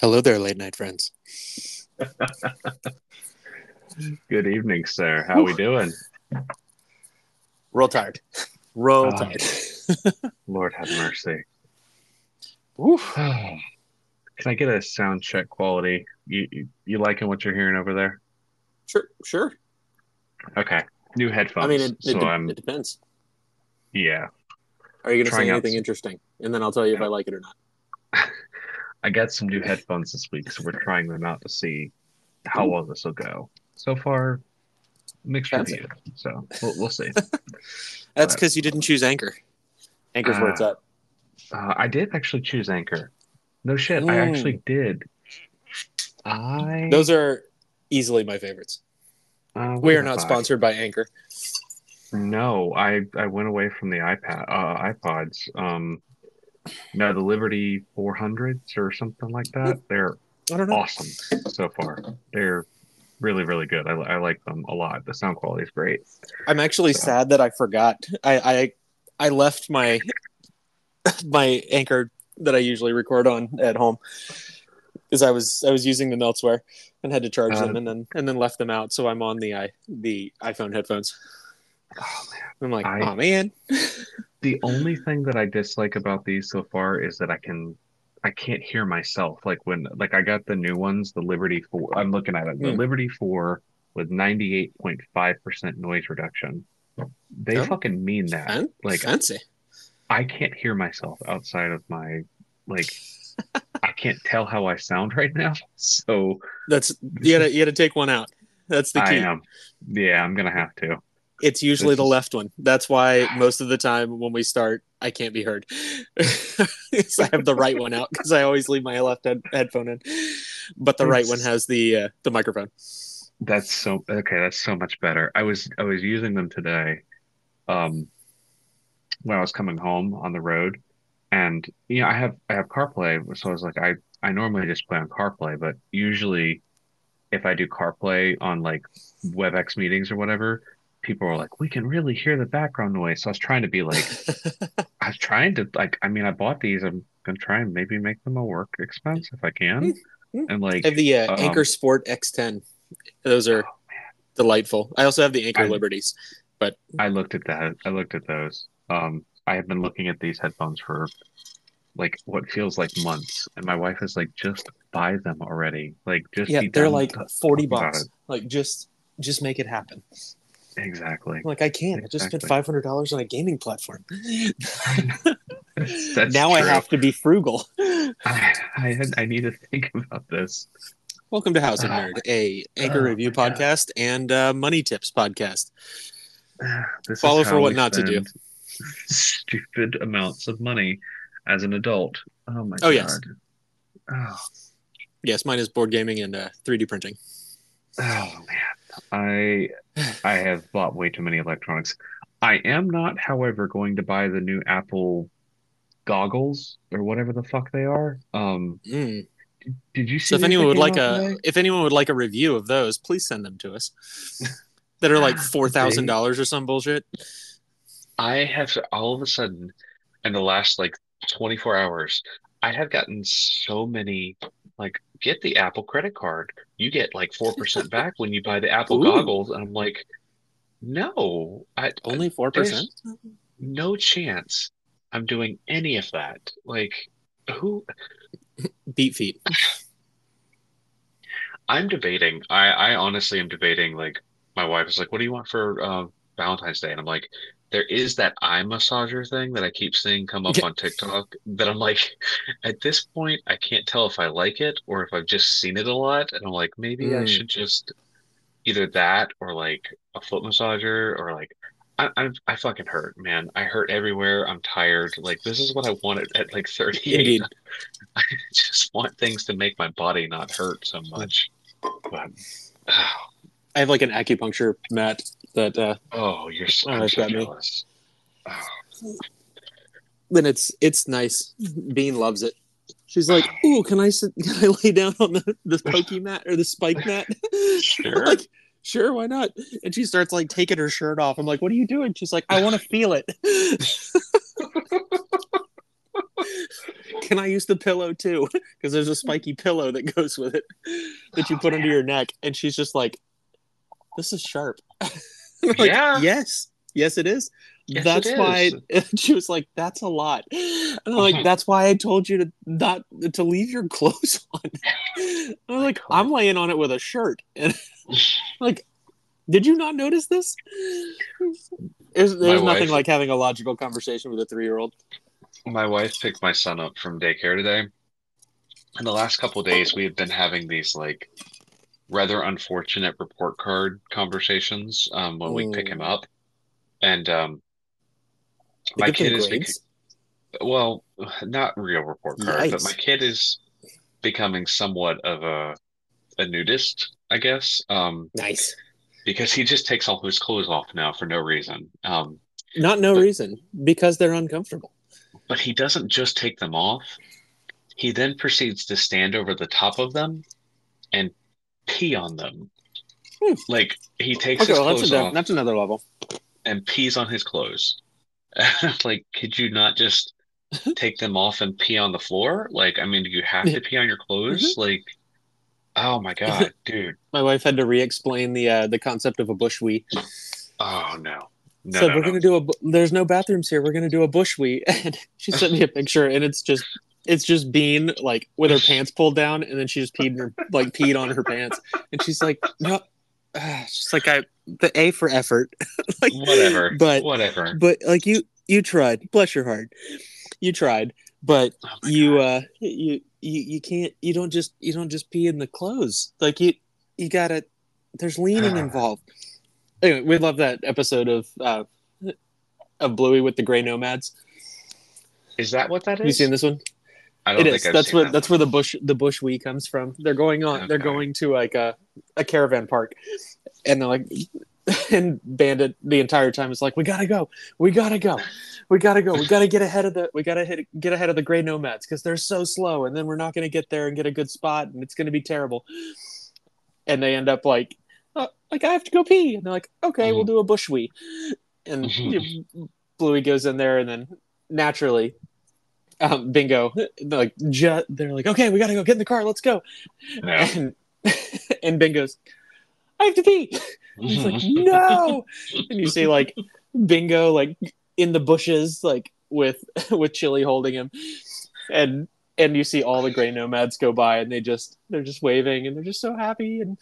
Hello there, late night friends. Good evening, sir. How are we doing? Real tired. Real Oh. Ah. tired. Lord have mercy. Oof. Can I get a sound check quality? You you, you liking what you're hearing over there? Sure, sure. Okay. New headphones. I mean, it, it, so de- it depends. yeah. Are you going to say anything interesting? And then I'll tell you if I like it or not. I got some new headphones this week, so we're trying them out to see how well this will go. So far, mixed Fancy. review. So we'll, we'll see. That's because you didn't choose Anker. Anker's where it's Ah. at. Uh, I did actually choose Anker. No shit, I Mm. actually did. I Those are easily my favorites. uh, We are did I not sponsored by Anker. No, I I went away from the iPad uh, iPods. Um, no, the Liberty 400s or something like that. They're I don't know. awesome so far. They're really really good. I, I like them a lot. The sound quality is great. I'm actually So- sad that I forgot. I I, I left my my Anker that I usually record on at home because I was I was using them elsewhere and had to charge them Uh, and then and then left them out. So I'm on the i the iPhone headphones. Oh man. I'm like, I- oh man. The only thing that I dislike about these so far is that I can I can't hear myself. Like when like I got the new ones, the Liberty 4. I'm looking at it. The Hmm. Liberty 4 with 98.5% noise reduction. They Oh. fucking mean that. Fan- Like fancy. I can't hear myself outside of my like I can't tell how I sound right now. So That's you gotta you gotta take one out. That's the I key. am yeah, I'm gonna have to. It's usually the left one. That's why most of the time when we start, I can't be heard. I have the right one out because I always leave my left head- headphone in, but the right one has the uh, the microphone. That's so okay, that's so much better. I was I was using them today um when I was coming home on the road and you know I have I have CarPlay so I was like I I normally just play on CarPlay but usually if I do CarPlay on like WebEx meetings or whatever people are like we can really hear the background noise so I was trying to be like I was trying to like I mean I bought these I'm gonna try and maybe make them a work expense if I can Mm, and like I have the uh, um, Anker Sport X10. Those are oh, delightful. I also have the Anker I- Liberties. But I looked at that. I looked at those. Um, I have been looking at these headphones for like what feels like months, and my wife is like, "Just buy them already." Like, just Yeah, they're like forty bucks. Like just just make it happen. Exactly. Like I can't. I just spent five hundred dollars on a gaming platform. That's, that's now I have to be frugal. I, I. I need to think about this. Welcome to House of Nerd, a Anker Oh, review podcast and uh, money tips podcast. This Follow for what not to do. Stupid amounts of money as an adult. Oh my Oh, god. yes. Oh, Yes, mine is board gaming and uh, 3D printing. Oh man, I I have bought way too many electronics. I am not, however, going to buy the new Apple goggles or whatever the fuck they are. Um, Mm. did you see So if anyone would like a today? if anyone would like a review of those, please send them to us. that are like four thousand dollars or some bullshit. I have all of a sudden, in the last like 24 hours, I have gotten so many like get the Apple credit card. You get like 4% back when you buy the Apple Ooh. goggles, and I'm like, no, I Only four percent. no chance I'm doing any of that. Like, who? Beat feet. I'm debating. I, I honestly am debating. Like, my wife is like, "What do you want for uh, Valentine's Day?" And I'm like, "There is that eye massager thing that I keep seeing come up on TikTok." That I'm like, at this point, I can't tell if I like it or if I've just seen it a lot, and I'm like, maybe I Mm. should just either that or like a foot massager or like. I, I I fucking hurt, man. I hurt everywhere. I'm tired. Like this is what I wanted at like 38. Indeed. I just want things to make my body not hurt so much. But I have like an acupuncture mat that uh oh, you're so, Oh, I'm so got me. jealous. Oh, then it's it's nice. Bean loves it. She's like, "Ooh, can I sit, can I lay down on the the pokey mat or the spike mat?" Sure. like, sure, why not? And she starts like taking her shirt off. I'm like, "What are you doing?" She's like, "I want to feel it." "Can I use the pillow too?" Because there's a spiky pillow that goes with it that you Oh, put under your neck, and she's just like, "This is sharp." Like, Yeah. Yes. Yes, it is. Yes, that's it why she was like, "That's a lot." And I'm like, Mhm. "That's why I told you to not to leave your clothes on." I'm like, "I'm laying on it with a shirt," and like, did you not notice this? There's, there's nothing wife- like having a logical conversation with a three year old. My wife picked my son up from daycare today. In the last couple of days, we have been having these like rather unfortunate report card conversations um, when we pick him Mm. up. And um, my kid is bec- well, not real report card, but my kid is becoming somewhat of a a nudist, I guess, um, nice. because he just takes all his clothes off now for no reason. Um, Not no But- reason because they're uncomfortable. but he doesn't just take them off. He then proceeds to stand over the top of them and pee on them. Hmm. Like he takes Okay, his well that's clothes a, off that's another level. and pees on his clothes. like, could you not just take them off and pee on the floor? Like, I mean, do you have to pee on your clothes? Mm-hmm. Like, oh my God, dude. My wife had to re-explain the uh, the concept of a bush wee. Oh no. No, said no, we're no. gonna do a. There's no bathrooms here. We're gonna do a bush wee, and she sent me a picture, and it's just it's just Bean like with her pants pulled down, and then she just peed in her like peed on her pants, and she's like, no, uh, she's like I the A for effort, like Whatever. but Whatever. but like you you tried, bless your heart, you tried, but Oh you God. uh you you you can't you don't just you don't just pee in the clothes. Like you you gotta there's leaning involved. Anyway we love that episode of uh of bluey with the gray nomads. Is that what that is? you seen this one I don't it think is. That's where that that's one. where the bush the bush wee comes from. They're going on they're going to like a, a caravan park. And they're like and bandit the entire time is like we gotta go. We gotta go. We gotta go. We gotta get ahead of the we gotta hit, get ahead of the gray nomads because they're so slow and then we're not gonna get there and get a good spot and it's gonna be terrible. And they end up like uh, like i have to go pee. And they're like okay we'll Mhm. do a bush wee, and bluey goes in there and then naturally um, bingo. They're like ju- they're like okay we gotta go get in the car. Let's go. No. and and bingo's i have to pee. He's like no. And you see like bingo like in the bushes like with with chili holding him. And and you see all the gray nomads go by and they just they're just waving and they're just so happy and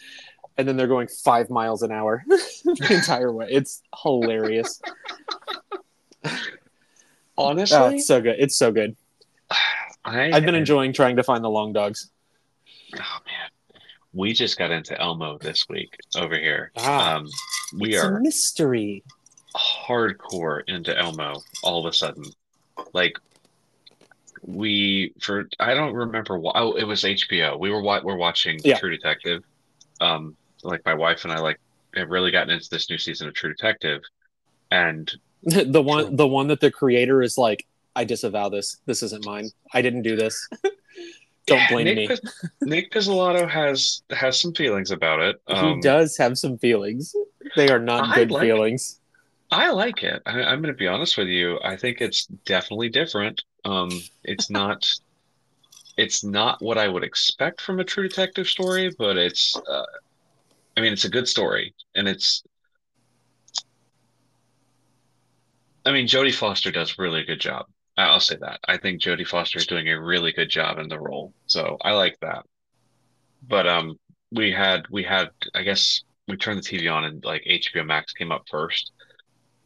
and then they're going five miles an hour the entire way. It's hilarious. Honestly, oh, it's so good. It's so good I, i've been enjoying trying to find the long dogs Oh man, we just got into Elmo this week over here. Ah. um, we it's are a mystery hardcore into Elmo all of a sudden. Like we for I don't remember why. Oh, it was HBO. We were we're watching Yeah. True Detective. Um, like my wife and I like have really gotten into this new season of True Detective, and the one the one that the creator is like i disavow this this isn't mine i didn't do this don't Yeah, blame Nick me Pis- Nick Pizzolatto has has some feelings about it. Um, he does have some feelings they are not I good like- feelings I like it. I, I'm going to be honest with you. I think it's definitely different. Um, it's not, it's not what I would expect from a True Detective story, but it's, uh, I mean, it's a good story, and it's. I mean, Jodie Foster does really a good job. I'll say that. I think Jodie Foster is doing a really good job in the role, so I like that. But um, we had we had I guess we turned the TV on and like HBO Max came up first,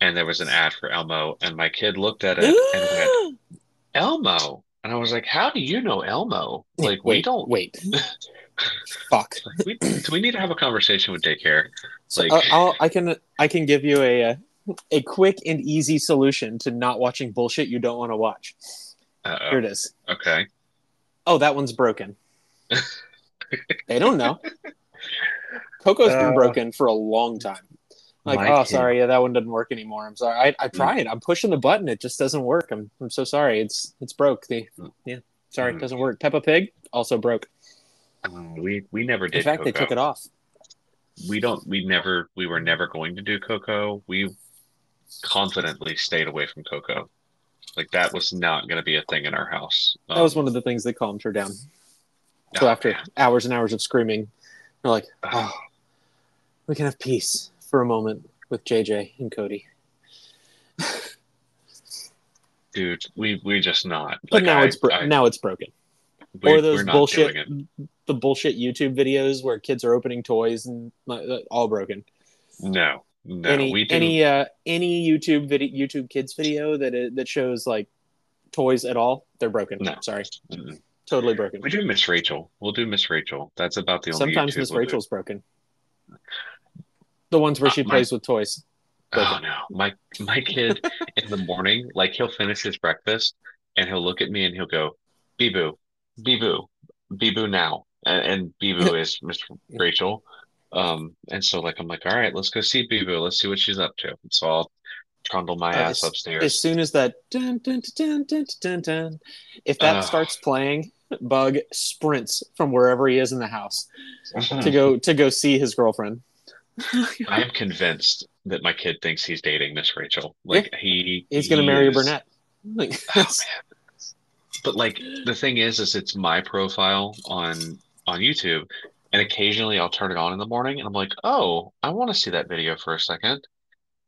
and there was an ad for Elmo, and my kid looked at it and went, Elmo. And I was like, How do you know Elmo? Like, we wait don't, wait fuck we, do we need to have a conversation with daycare? Like- I'll, I'll i can i can give you a uh, a quick and easy solution to not watching bullshit you don't want to watch. Here Uh-oh. it is. Okay. oh that one's broken. They don't know. Coco's been Uh, broken for a long time. Like oh kid- sorry. Yeah that one doesn't work anymore. I'm sorry. I, I tried. I'm pushing the button. It just doesn't work. I'm, I'm so sorry. It's it's broke. The yeah. Sorry it Mm. doesn't work. Peppa pig also broke. Uh, we we never did in fact they took it off. We don't. We never. We were never going to do Coco. We confidently stayed away from Coco. Like that was not going to be a thing in our house. that was Um, one of the things that calmed her down. So oh, after man. hours and hours of screaming, we're like, oh, we can have peace for a moment with JJ and Cody. dude, we we just not. But Like, now I- it's bro- I- now it's broken. we- or those bullshit, the bullshit YouTube videos where kids are opening toys and uh, all broken. No, no, any we any uh, any YouTube video, YouTube kids video that it, that shows like toys at all, they're broken. No. Sorry, Mm-mm. totally broken. We do Miss Rachel. We'll do Miss Rachel. That's about the only. Sometimes Miss we'll do. Rachel's broken. The ones where Uh, she my- plays with toys. Oh no, my my kid in the morning, like he'll finish his breakfast and he'll look at me and he'll go, "Bibu, Bibu, Bee-boo now," and, and Bee-boo is Miss Rachel. Um, and so like I'm like, all right, let's go see Bee-boo. Let's see what she's up to. And so I'll trundle my Uh, ass as- upstairs. As soon as that dun, dun, dun, dun, dun, dun, if that Ugh. starts playing, Bug sprints from wherever he is in the house to go to go see his girlfriend. I am convinced that my kid thinks he's dating Miss Rachel. Like he He's gonna he marry a brunette. Like, Oh, man. But like the thing is, is it's my profile on on YouTube, and occasionally I'll turn it on in the morning, and I'm like, oh, I want to see that video for a second.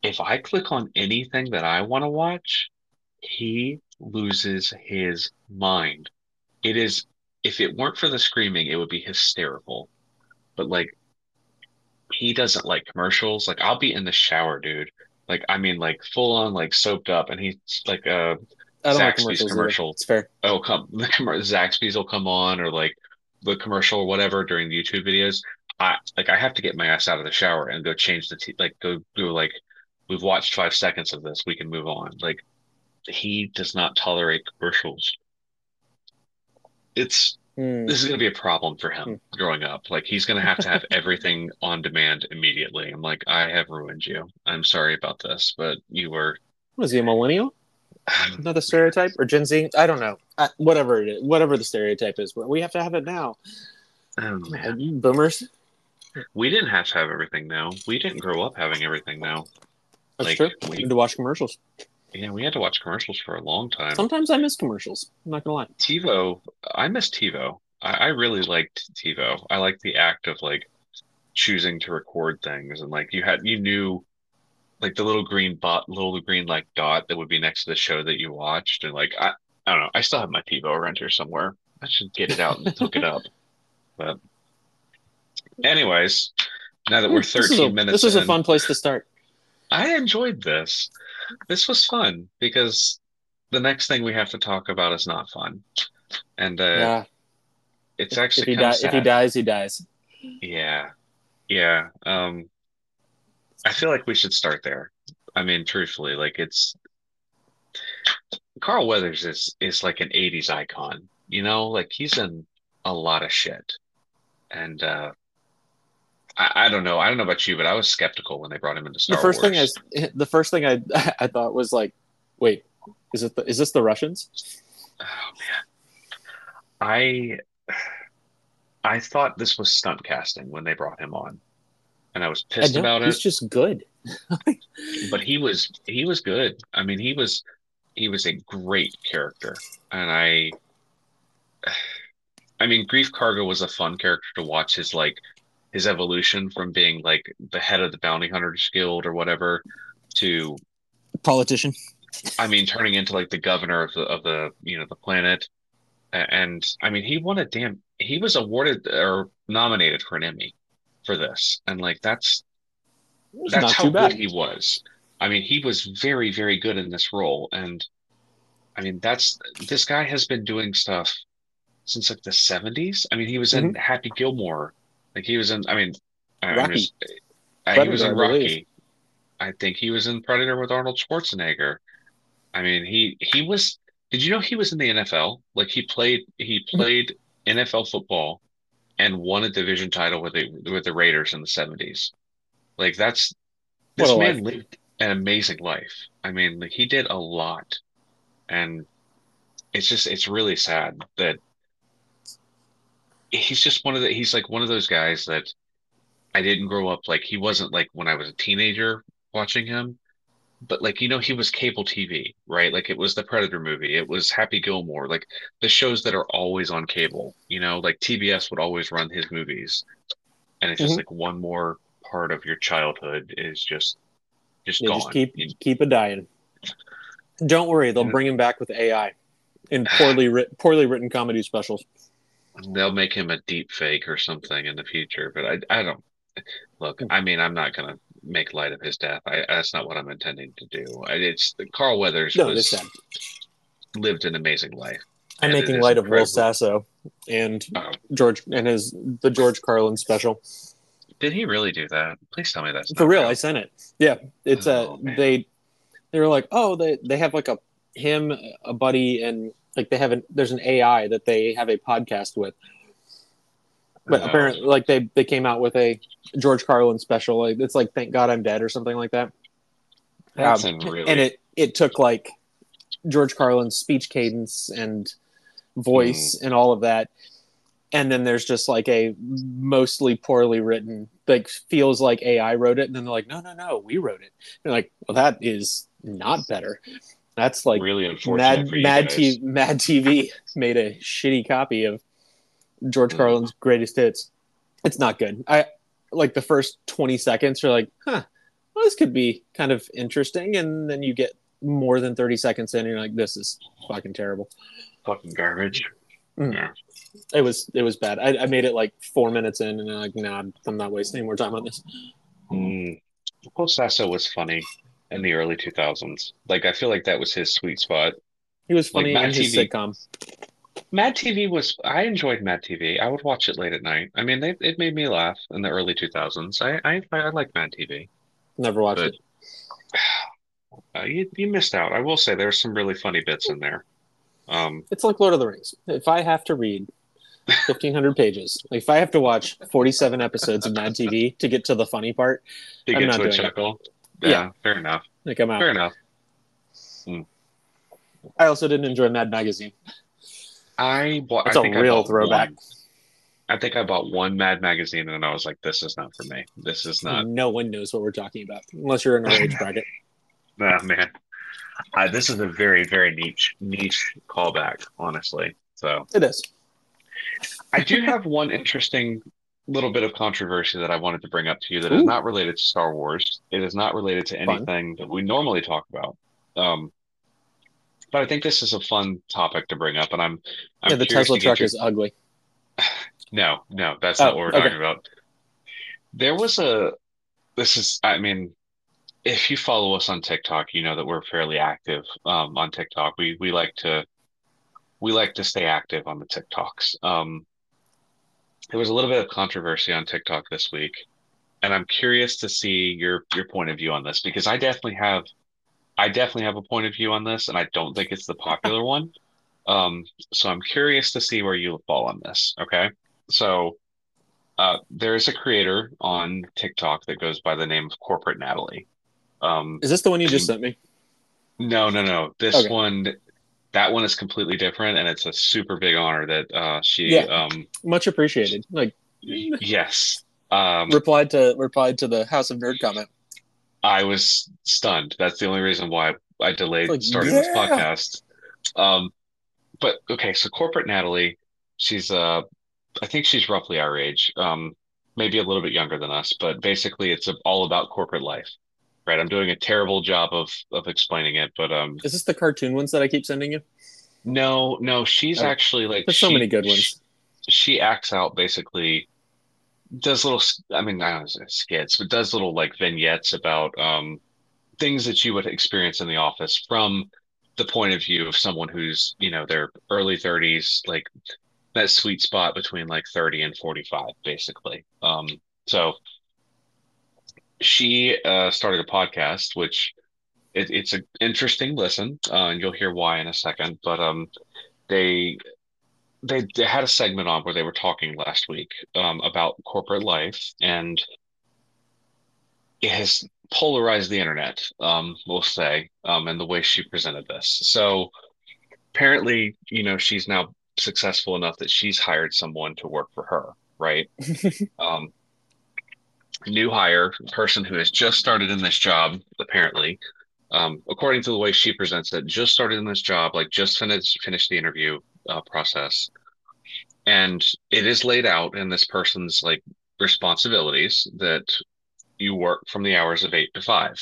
If I click on anything that I want to watch, he loses his mind. It is, if it weren't for the screaming, it would be hysterical. But like, he doesn't like commercials. Like, I'll be in the shower, dude. Like, I mean, like full on, like soaped up, and he's like, uh, I don't like Zaxby's commercials. commercial. Either. It's fair. oh come the Zaxby's will come on or like the commercial or whatever during the YouTube videos. I like I have to get my ass out of the shower and go change the t- like go go like we've watched five seconds of this. We can move on. Like he does not tolerate commercials. It's Hmm. this is going to be a problem for him growing up. Like he's going to have to have everything on demand immediately. I'm like I have ruined you. I'm sorry about this, but you were Was he a millennial? Another stereotype or Gen Z? I don't know. Uh, whatever it is, whatever the stereotype is, we have to have it now. oh man. Boomers. We didn't have to have everything now. We didn't grow up having everything now. That's Like, true. we- We had to watch commercials. Yeah, we had to watch commercials for a long time. Sometimes I miss commercials. I'm not gonna lie. TiVo, I miss TiVo. I, I really liked TiVo. I liked the act of like choosing to record things and like you had you knew like the little green bot little green like dot that would be next to the show that you watched and like I I don't know. I still have my TiVo around here somewhere. I should get it out and hook it up. But anyways, now that we're this 13 a, minutes This is a fun place to start. I enjoyed this. This was fun because the next thing we have to talk about is not fun. And uh, yeah. it's If actually he kind of if he dies, he dies. Yeah. Yeah. Um, I feel like we should start there. I mean, truthfully, like it's Carl Weathers is is like an 80s icon, you know, like he's in a lot of shit. And uh I, I don't know. I don't know about you, but I was skeptical when they brought him into Star the first Wars. thing I, the first thing I, I thought was like, wait, is it the, is this the Russians? Oh man. I I thought this was stunt casting when they brought him on. And I was pissed don't- about He's it, just good. but he was he was good. I mean, he was he was a great character. And I I mean, Greef Karga was a fun character to watch his like his evolution from being like the head of the bounty hunters guild or whatever to Politician. I mean, turning into like the governor of the of the you know the planet, and I mean, he won a damn. He was awarded or nominated for an Emmy for this, and like that's that's how good he was. I mean, he was very very good in this role, and I mean, that's this guy has been doing stuff since like the seventies. I mean, he was in Happy Gilmore, like he was in. I mean, Rocky. was- uh, he was in Predator, I. Rocky. I think he was in Predator with Arnold Schwarzenegger. I mean, he he was. Did you know he was in the NFL? Like he played he Mm-hmm. played NFL football and won a division title with the with the Raiders in the seventies. Like that's this man life. lived an amazing life. I mean, like he did a lot, and it's just it's really sad that he's just one of the he's like one of those guys that I didn't grow up like he wasn't like when I was a teenager watching him, but like you know he was cable TV, right? Like it was the Predator movie, it was Happy Gilmore, like the shows that are always on cable. You know, like TBS would always run his movies, and it's just Mhm. like one more part of your childhood is just just gone. just keep You- keep it dying. Don't worry, they'll bring him back with AI in poorly writ- poorly written comedy specials. They'll make him a deep fake or something in the future, but I I don't look. Hmm. I mean, I'm not gonna make light of his death. I that's not what I'm intending to do. It's Carl Weathers No, was lived an amazing life. I'm and making light of Will. Sasso and Oh, George and his the George Carlin special. did he really do that? Please tell me that's For real, I sent it. Yeah, it's uh, Oh, a man. they they were like, oh, they they have like a him, a buddy, and like they have an there's an AI that they have a podcast with. But apparently, like they they came out with a George Carlin special. Like it's like Thank God I'm Dead or something like that. That's Um, really and it it took like George Carlin's speech cadence and voice Mm. and all of that. And then there's just like a mostly poorly written, like feels like AI wrote it, and then they're like, no, no, no, we wrote it. And like, well, that is not better. That's like really unfortunate Mad Mad. T- Mad TV made a shitty copy of George Mm. Carlin's greatest hits. It's not good. I like the first twenty seconds. You're like, huh, well, this could be kind of interesting, and then you get more than thirty seconds in, and you're like, this is fucking terrible. Fucking garbage. Mm. Yeah. It was it was bad. I, I made it like four minutes in, and I'm like, nah, I'm not wasting any more time on this. Mm. Will Sasso was funny in the early 2000s. Like I feel like that was his sweet spot. He was funny Like in his TV. sitcom. Mad TV was I enjoyed Mad TV. I would watch it late at night. I mean, they, it made me laugh in the early 2000s. I I, I like Mad TV. Never watched But- it. Uh, you you missed out. I will say there's some really funny bits in there. Um, It's like Lord of the Rings. If I have to read 1500 pages, like if I have to watch 47 episodes of Mad TV to get to the funny part, to I'm get not to a doing it. chuckle. Yeah, Yeah. fair enough. like I'm out. Fair enough. I also didn't enjoy Mad Magazine. I bought. It's I a think I real bought throwback. one. I think I bought one Mad magazine and I was like, "This is not for me. This is not." no one knows what we're talking about unless you're in our age bracket. Nah, man. Uh, this is a very, very niche niche callback, honestly. So It is. I do have one interesting little bit of controversy that I wanted to bring up to you that is Ooh. not related to Star Wars. It is not related to Fun. anything that we normally talk about. Um, but I think this is a fun topic to bring up, and I'm, I'm yeah, the Tesla truck your- is ugly. No, no, that's Oh, not what we're okay. talking about. There was a, this is, I mean, if you follow us on TikTok, you know that we're fairly active um, on TikTok. We we like to we like to stay active on the TikToks. Um, there was a little bit of controversy on TikTok this week, and I'm curious to see your your point of view on this because I definitely have I definitely have a point of view on this, and I don't think it's the popular one. Um, so I'm curious to see where you fall on this. Okay, so uh, there is a creator on TikTok that goes by the name of Corporate Natalie. Um, Is this the one you just sent me? no, no, no. This Okay. one, that one is completely different, and it's a super big honor that uh, she. Yeah. Um, Much appreciated. Like yes. Um, replied to replied to the House of Nerd comment. I was stunned. That's the only reason why I delayed Like, starting this podcast. Um, but okay, so corporate Natalie, she's uh, I think she's roughly our age, um, maybe a little bit younger than us, but basically it's all about corporate life, right? I'm doing a terrible job of of explaining it, but um, Is this the cartoon ones that I keep sending you? no, no, she's Oh. actually like There's so many good ones. She, she acts out basically does little I mean I don't know skits, but does little like vignettes about um things that you would experience in the office from the point of view of someone who's, you know, their early 30s, like that sweet spot between like 30 and 45, basically. Um, so she uh, started a podcast, which it, it's an interesting listen, uh, and you'll hear why in a second. But um, they they they had a segment on where they were talking last week um, about corporate life, and it has polarized the internet, um, we'll say, um, and the way she presented this. So apparently, you know, she's now successful enough that she's hired someone to work for her, right? um, new hire, person who has just started in this job, apparently. um, according to the way she presents it, just started in this job, like just finished finished the interview uh, process, and it is laid out in this person's like responsibilities that you work from the hours of eight to five,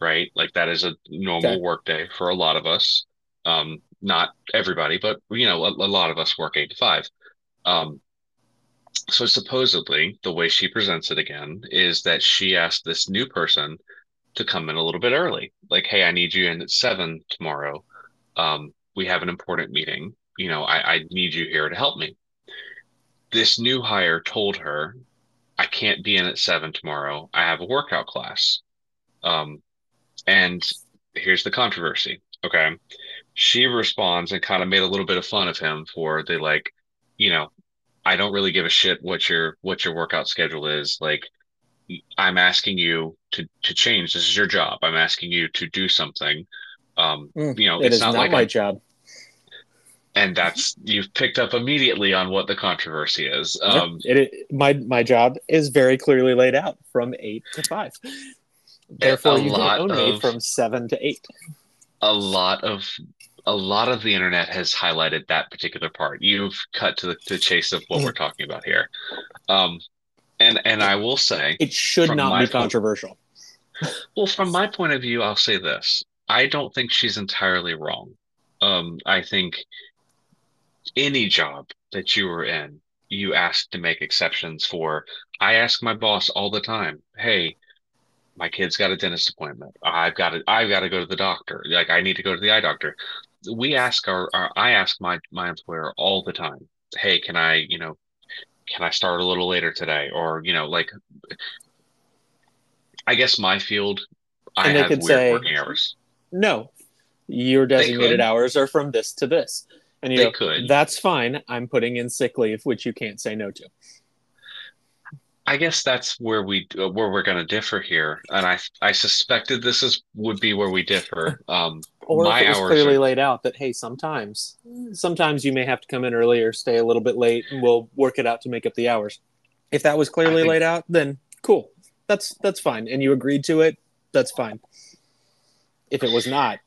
right? Like that is a normal okay. work day for a lot of us. Um, not everybody, but you know, a, a lot of us work eight to five. Um, so supposedly, the way she presents it again is that she asked this new person to come in a little bit early. Like, hey, I need you in at seven tomorrow. Um, we have an important meeting. You know, I, I need you here to help me. This new hire told her, I can't be in at seven tomorrow. I have a workout class. Um, and here's the controversy. Okay. She responds and kind of made a little bit of fun of him for the like, you know, I don't really give a shit what your what your workout schedule is. Like I'm asking you to to change. This is your job. I'm asking you to do something. Um, mm, you know, it it's not, not, like my a, job. And that's you've picked up immediately on what the controversy is. Um, it, it, my my job is very clearly laid out from eight to five. Therefore, you don't own of, me from seven to eight. A lot of a lot of the internet has highlighted that particular part. You've cut to the, to chase of what we're talking about here. Um, and and I will say it should not be controversial. Point, well, from my point of view, I'll say this: I don't think she's entirely wrong. Um, I think any job that you were in, you ask to make exceptions for. I ask my boss all the time, "Hey, my kid's got a dentist appointment. I've got to, I've got to go to the doctor. Like I need to go to the eye doctor." We ask our, our I ask my my employer all the time, "Hey, can I, you know, can I start a little later today? Or, you know, like, I guess my field, I have weird say, working hours. No, your designated hours are from this to this. And you they go, could. That's fine. I'm putting in sick leave, which you can't say no to. I guess that's where we where we're going to differ here, and I I suspected this is would be where we differ. Um, or my if it was clearly are... laid out that hey, sometimes sometimes you may have to come in early or stay a little bit late, and we'll work it out to make up the hours. If that was clearly think... laid out, then cool, that's that's fine, and you agreed to it, that's fine. If it was not,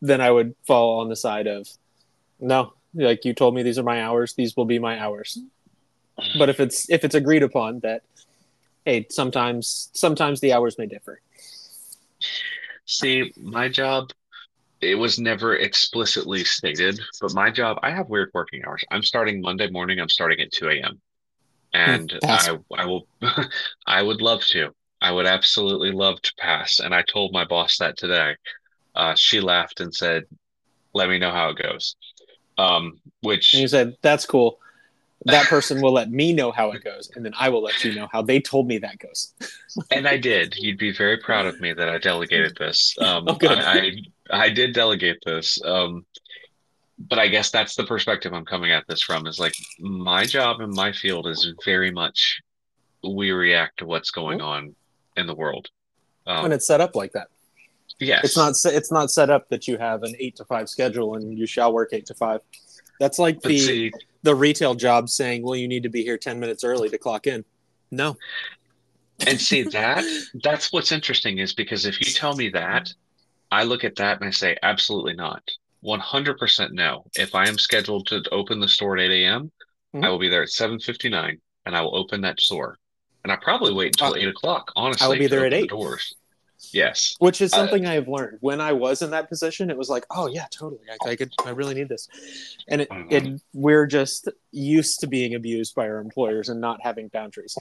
then I would fall on the side of no, like you told me these are my hours, these will be my hours. But if it's if it's agreed upon that hey sometimes sometimes the hours may differ. See my job it was never explicitly stated but my job i have weird working hours. I'm starting monday morning i'm starting at 2 a.m and I, I will i would love to. I would absolutely love to pass. And i told my boss that today. Uh, she laughed and said let me know how it goes um, which and you said that's cool that person will let me know how it goes, and then I will let you know how they told me that goes. and I did. You'd be very proud of me that I delegated this. Um, oh, good. I, I, I did delegate this. Um, but I guess that's the perspective I'm coming at this from. Is like my job in my field is very much we react to what's going on in the world, um, and it's set up like that. Yes, it's not. It's not set up that you have an eight to five schedule and you shall work eight to five. That's like the see, the retail job saying, "Well, you need to be here ten minutes early to clock in." No. And see that that's what's interesting is because if you tell me that, I look at that and I say, absolutely not. 100% no. If I am scheduled to open the store at 8 a.m., mm-hmm. I will be there at 7:59 and I will open that store. And I probably wait until uh, 8 o'clock. Honestly, I will be there at 8. The doors. Yes. Which is uh, something uh, I have learned. When I was in that position, it was like, oh yeah, totally. I, I could I really need this. And it, mm-hmm. it we're just used to being abused by our employers and not having boundaries.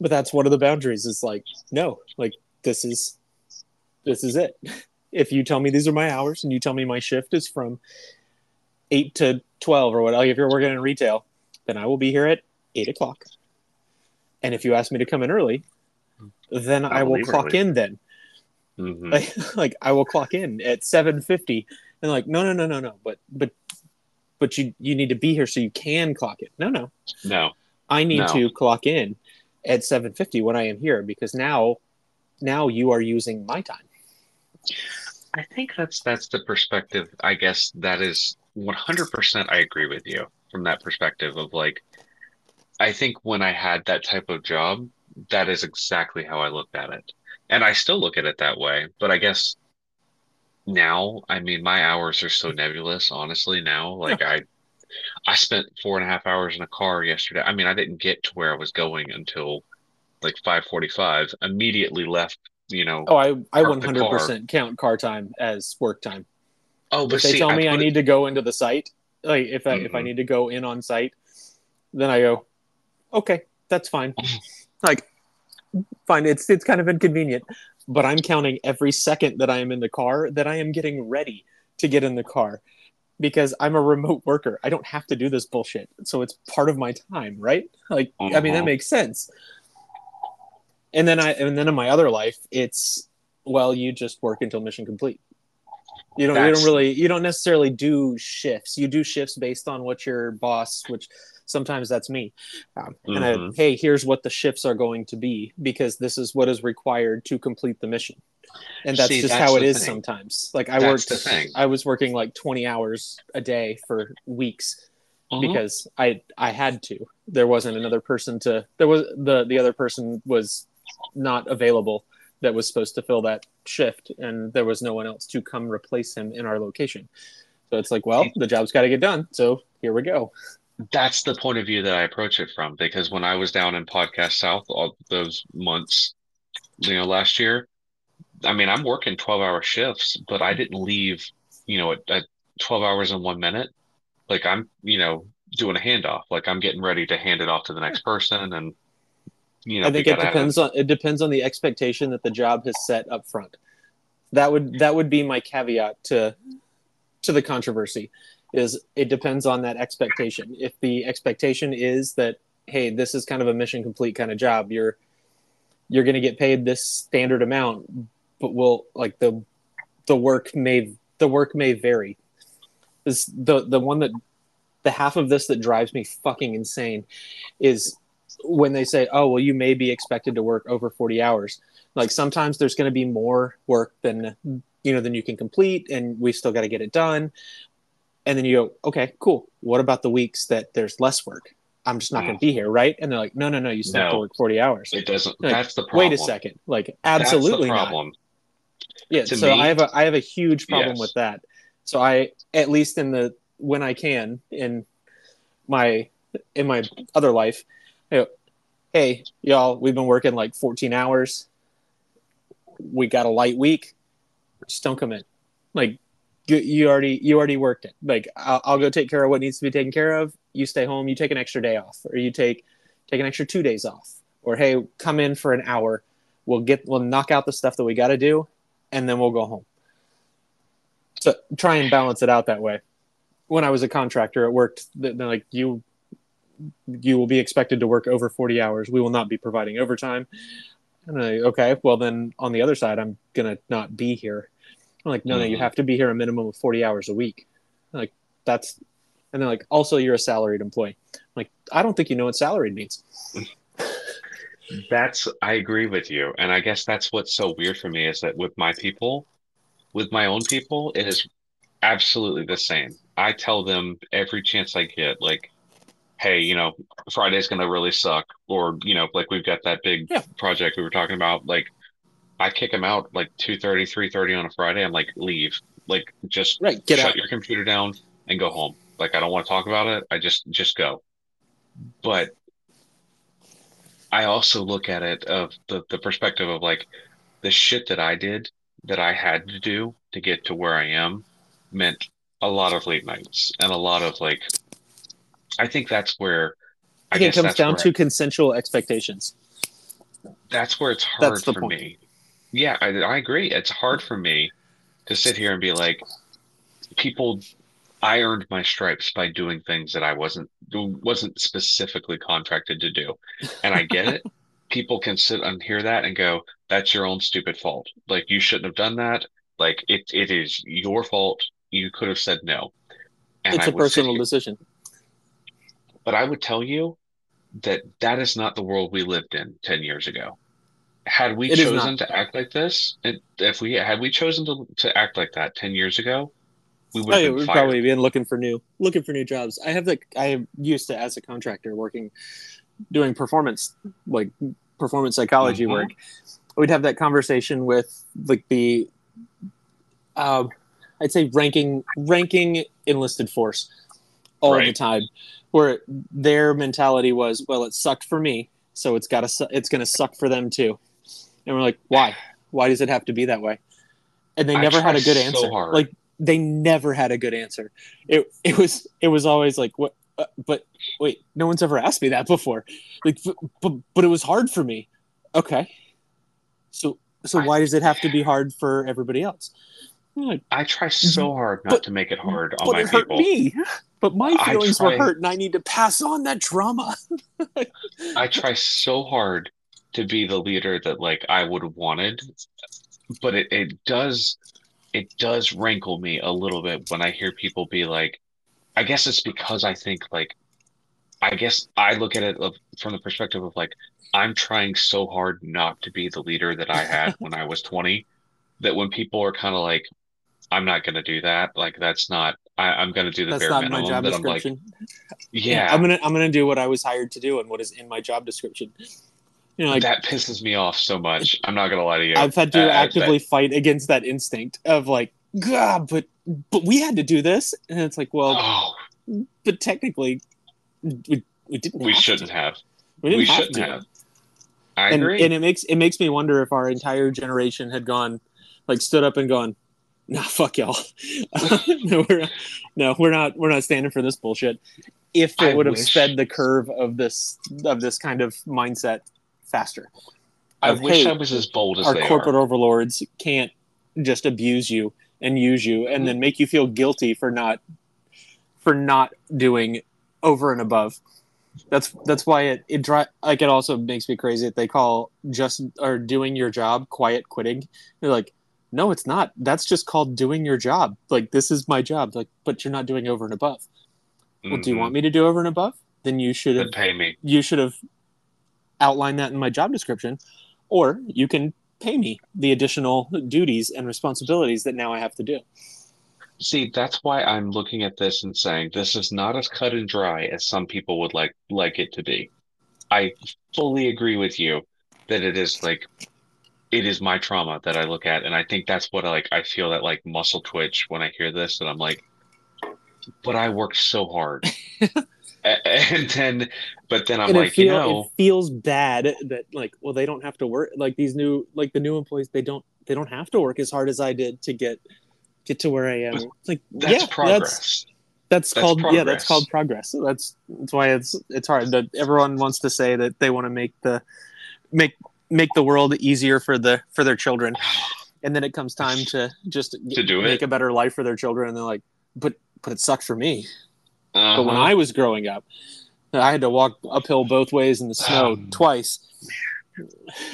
But that's one of the boundaries is like, no, like this is this is it. If you tell me these are my hours and you tell me my shift is from eight to twelve or whatever, if you're working in retail, then I will be here at eight o'clock. And if you ask me to come in early, then I, I will clock early. in then Mm-hmm. Like, like I will clock in at 7:50 and like no no no no no but but but you you need to be here so you can clock it. No no. No. I need no. to clock in at 7:50 when I am here because now now you are using my time. I think that's that's the perspective. I guess that is 100% I agree with you from that perspective of like I think when I had that type of job, that is exactly how I looked at it and I still look at it that way. But I guess now, I mean, my hours are so nebulous, honestly, now. Like I I spent four and a half hours in a car yesterday. I mean, I didn't get to where I was going until like 5:45. Immediately left, you know. Oh, I I 100% count car time as work time. Oh, but If they tell I me I it- need to go into the site, like if I if I Mhm. need to go in on site, then I go, okay, that's fine. like, fine. It's it's kind of inconvenient, but I'm counting every second that I am in the car that I am getting ready to get in the car because I'm a remote worker. I don't have to do this bullshit, so it's part of my time, right? Like, I mean, that Mhm. makes sense. And then I and then in my other life, it's well, you just work until mission complete. You don't. You don't really. You don't necessarily do shifts. You do shifts based on what your boss, which sometimes that's me. Um, And I, Mhm. hey, here's what the shifts are going to be because this is what is required to complete the mission. And that's See, just that's how it is thing. sometimes. Like I That's worked. I was working like 20 hours a day for weeks Mhm. because I I had to. There wasn't another person to. There was the the other person was not available that was supposed to fill that shift, and there was no one else to come replace him in our location. So it's like, well, the job's got to get done. So here we go. that's the point of view that I approach it from because when I was down in Podcast South all those months, you know, last year, I mean, I'm working 12 hour shifts, but I didn't leave, you know, at, at 12 hours and one minute. Like I'm, you know, doing a handoff. Like I'm getting ready to hand it off to the next person. And, you know, I think it have depends on it depends on the expectation that the job has set up front. That would that would be my caveat to to the controversy is it depends on that expectation. If the expectation is that hey, this is kind of a mission complete kind of job, you're you're going to get paid this standard amount, but will like the the work may the work may vary. Is the the one that the half of this that drives me fucking insane is when they say, "Oh, well, you may be expected to work over 40 hours." Like sometimes there's going to be more work than you know than you can complete, and we still got to get it done. And then you go, "Okay, cool. What about the weeks that there's less work? I'm just not going to be here, right?" And they're like, "No, no, no. You still have to work 40 hours." it doesn't, Like, that's the problem. Wait a second. Like That's the absolutely not. Yeah, To so me- I have a I have a huge problem Yes. with that. So I at least in the when I can in my in my other life, hey y'all, we've been working like 14 hours. We got a light week. Just don't come in. Like you, you already you already worked it. Like I'll, I'll go take care of what needs to be taken care of. You stay home. You take an extra day off, or you take take an extra two days off, or hey, come in for an hour. We'll get we'll knock out the stuff that we got to do, and then we'll go home. So try and balance it out that way. When I was a contractor, it worked. They're like you, you will be expected to work over forty hours. We will not be providing overtime. And I'm like, okay, well then on the other side, I'm gonna not be here. I'm like, no, no, you Mhm. have to be here a minimum of forty hours a week. I'm like that's, and they're like, also you're a salaried employee. I'm like, I don't think you know what salaried means. That's, I agree with you. And I guess that's what's so weird for me is that with my people, with my own people, it is absolutely the same. I tell them every chance I get, like, hey, you know, Friday's gonna really suck, or you know, like we've got that big Yeah. project we were talking about. Like, I kick them out like 2:30, 3:30 on a Friday. I'm like, leave, like, just Right, get shut out. your computer down and go home. Like, I don't want to talk about it. I just just go. But I also look at it of the, the perspective of like the shit that I did that I had to do to get to where I am meant a lot of late nights and a lot of like I think that's where I think it comes down to consensual expectations. that's where it's hard That's the for point. me. Yeah, I, I agree. It's hard for me to sit here and be like, people, I earned my stripes by doing things that I wasn't wasn't specifically contracted to do, and I get it. People can sit and hear that and go, "That's your own stupid fault. Like you shouldn't have done that. Like it it is your fault. You could have said no." And it's I a personal here- decision. But I would tell you that that is not the world we lived in 10 years ago. Had we It chosen to act like this, and if we had we chosen to, to act like that 10 years ago, we would Oh, yeah, probably been looking for new looking for new jobs. I have like I am used to as a contractor working doing performance like performance psychology Mhm. work. We'd have that conversation with like the um, I'd say ranking ranking enlisted force all the time, where their mentality was, well, it sucked for me, so it's got to it's going to suck for them too, and we're like, why? Why does it have to be that way? And they I never had a good so answer. hard. Like they never had a good answer. It it was it was always like what. Uh, but wait, no one's ever asked me that before. Like, but but it was hard for me. Okay, so so why does it have to be hard for everybody else? I try mm-hmm. so hard not But- to make it mm, hard on but my it hurt people. me. But my feelings were hurt, and I need to pass on that drama. I try so hard to be the leader that like I would have wanted, but it, it does it does rankle me a little bit when I hear people be like, I guess it's because I think like I guess I look at it from the perspective of like I'm trying so hard not to be the leader that I had when I was 20 that when people are kind of like I'm not going to do that like that's not I, I'm going to do the That's bare not minimum my job that I'm like description. yeah I'm gonna I'm gonna do what I was hired to do and what is in my job description. You know, like that pisses me off so much. I'm not gonna lie to you. I've had to Uh, actively fight against that instinct of like, God, but but we had to do this, and it's like, well, oh, but technically, we, we didn't. we have shouldn't to. have. We didn't We have shouldn't to. have. I and, agree. and it makes it makes me wonder if our entire generation had gone like stood up and gone nah fuck y'all. No we're no we're not we're not standing for this bullshit. If it would have sped the curve of this of this kind of mindset faster. I of, wish hey, I was as bold as our corporate are. overlords can't just abuse you and use you and Mm-hmm. then make you feel guilty for not for not doing over and above. That's that's why it it dri- like it also makes me crazy that they call just or doing your job quiet quitting. They're like no it's not. That's just called doing your job. Like this is my job. Like but you're not doing over and above. Well do you want mm-hmm. me to do over and above? Then you should have pay me? you should have outlined that in my job description. Or you can pay me the additional duties and responsibilities that now i have to do. See, that's why I'm looking at this and saying this is not as cut and dry as some people would like like it to be. I fully agree with you that it is like it is my trauma that I look at, and I think that's what I like. I feel that like muscle twitch when I hear this, and I'm like, but I worked so hard, and then, but then I'm and like, you know, it feels bad that like well they don't have to work like these new like the new employees they don't they don't have to work as hard as i did to get get to where i am it's like that's yeah that's progress. that's That's called yeah that's called progress that's that's why it's it's hard that everyone wants to say that they want to make the make make the world easier for the for their children and then it comes time to just To do it. make a better life for their children and they're like but but it sucked for me but when Uh-huh. i was growing up i had to walk uphill both ways in the snow Um, twice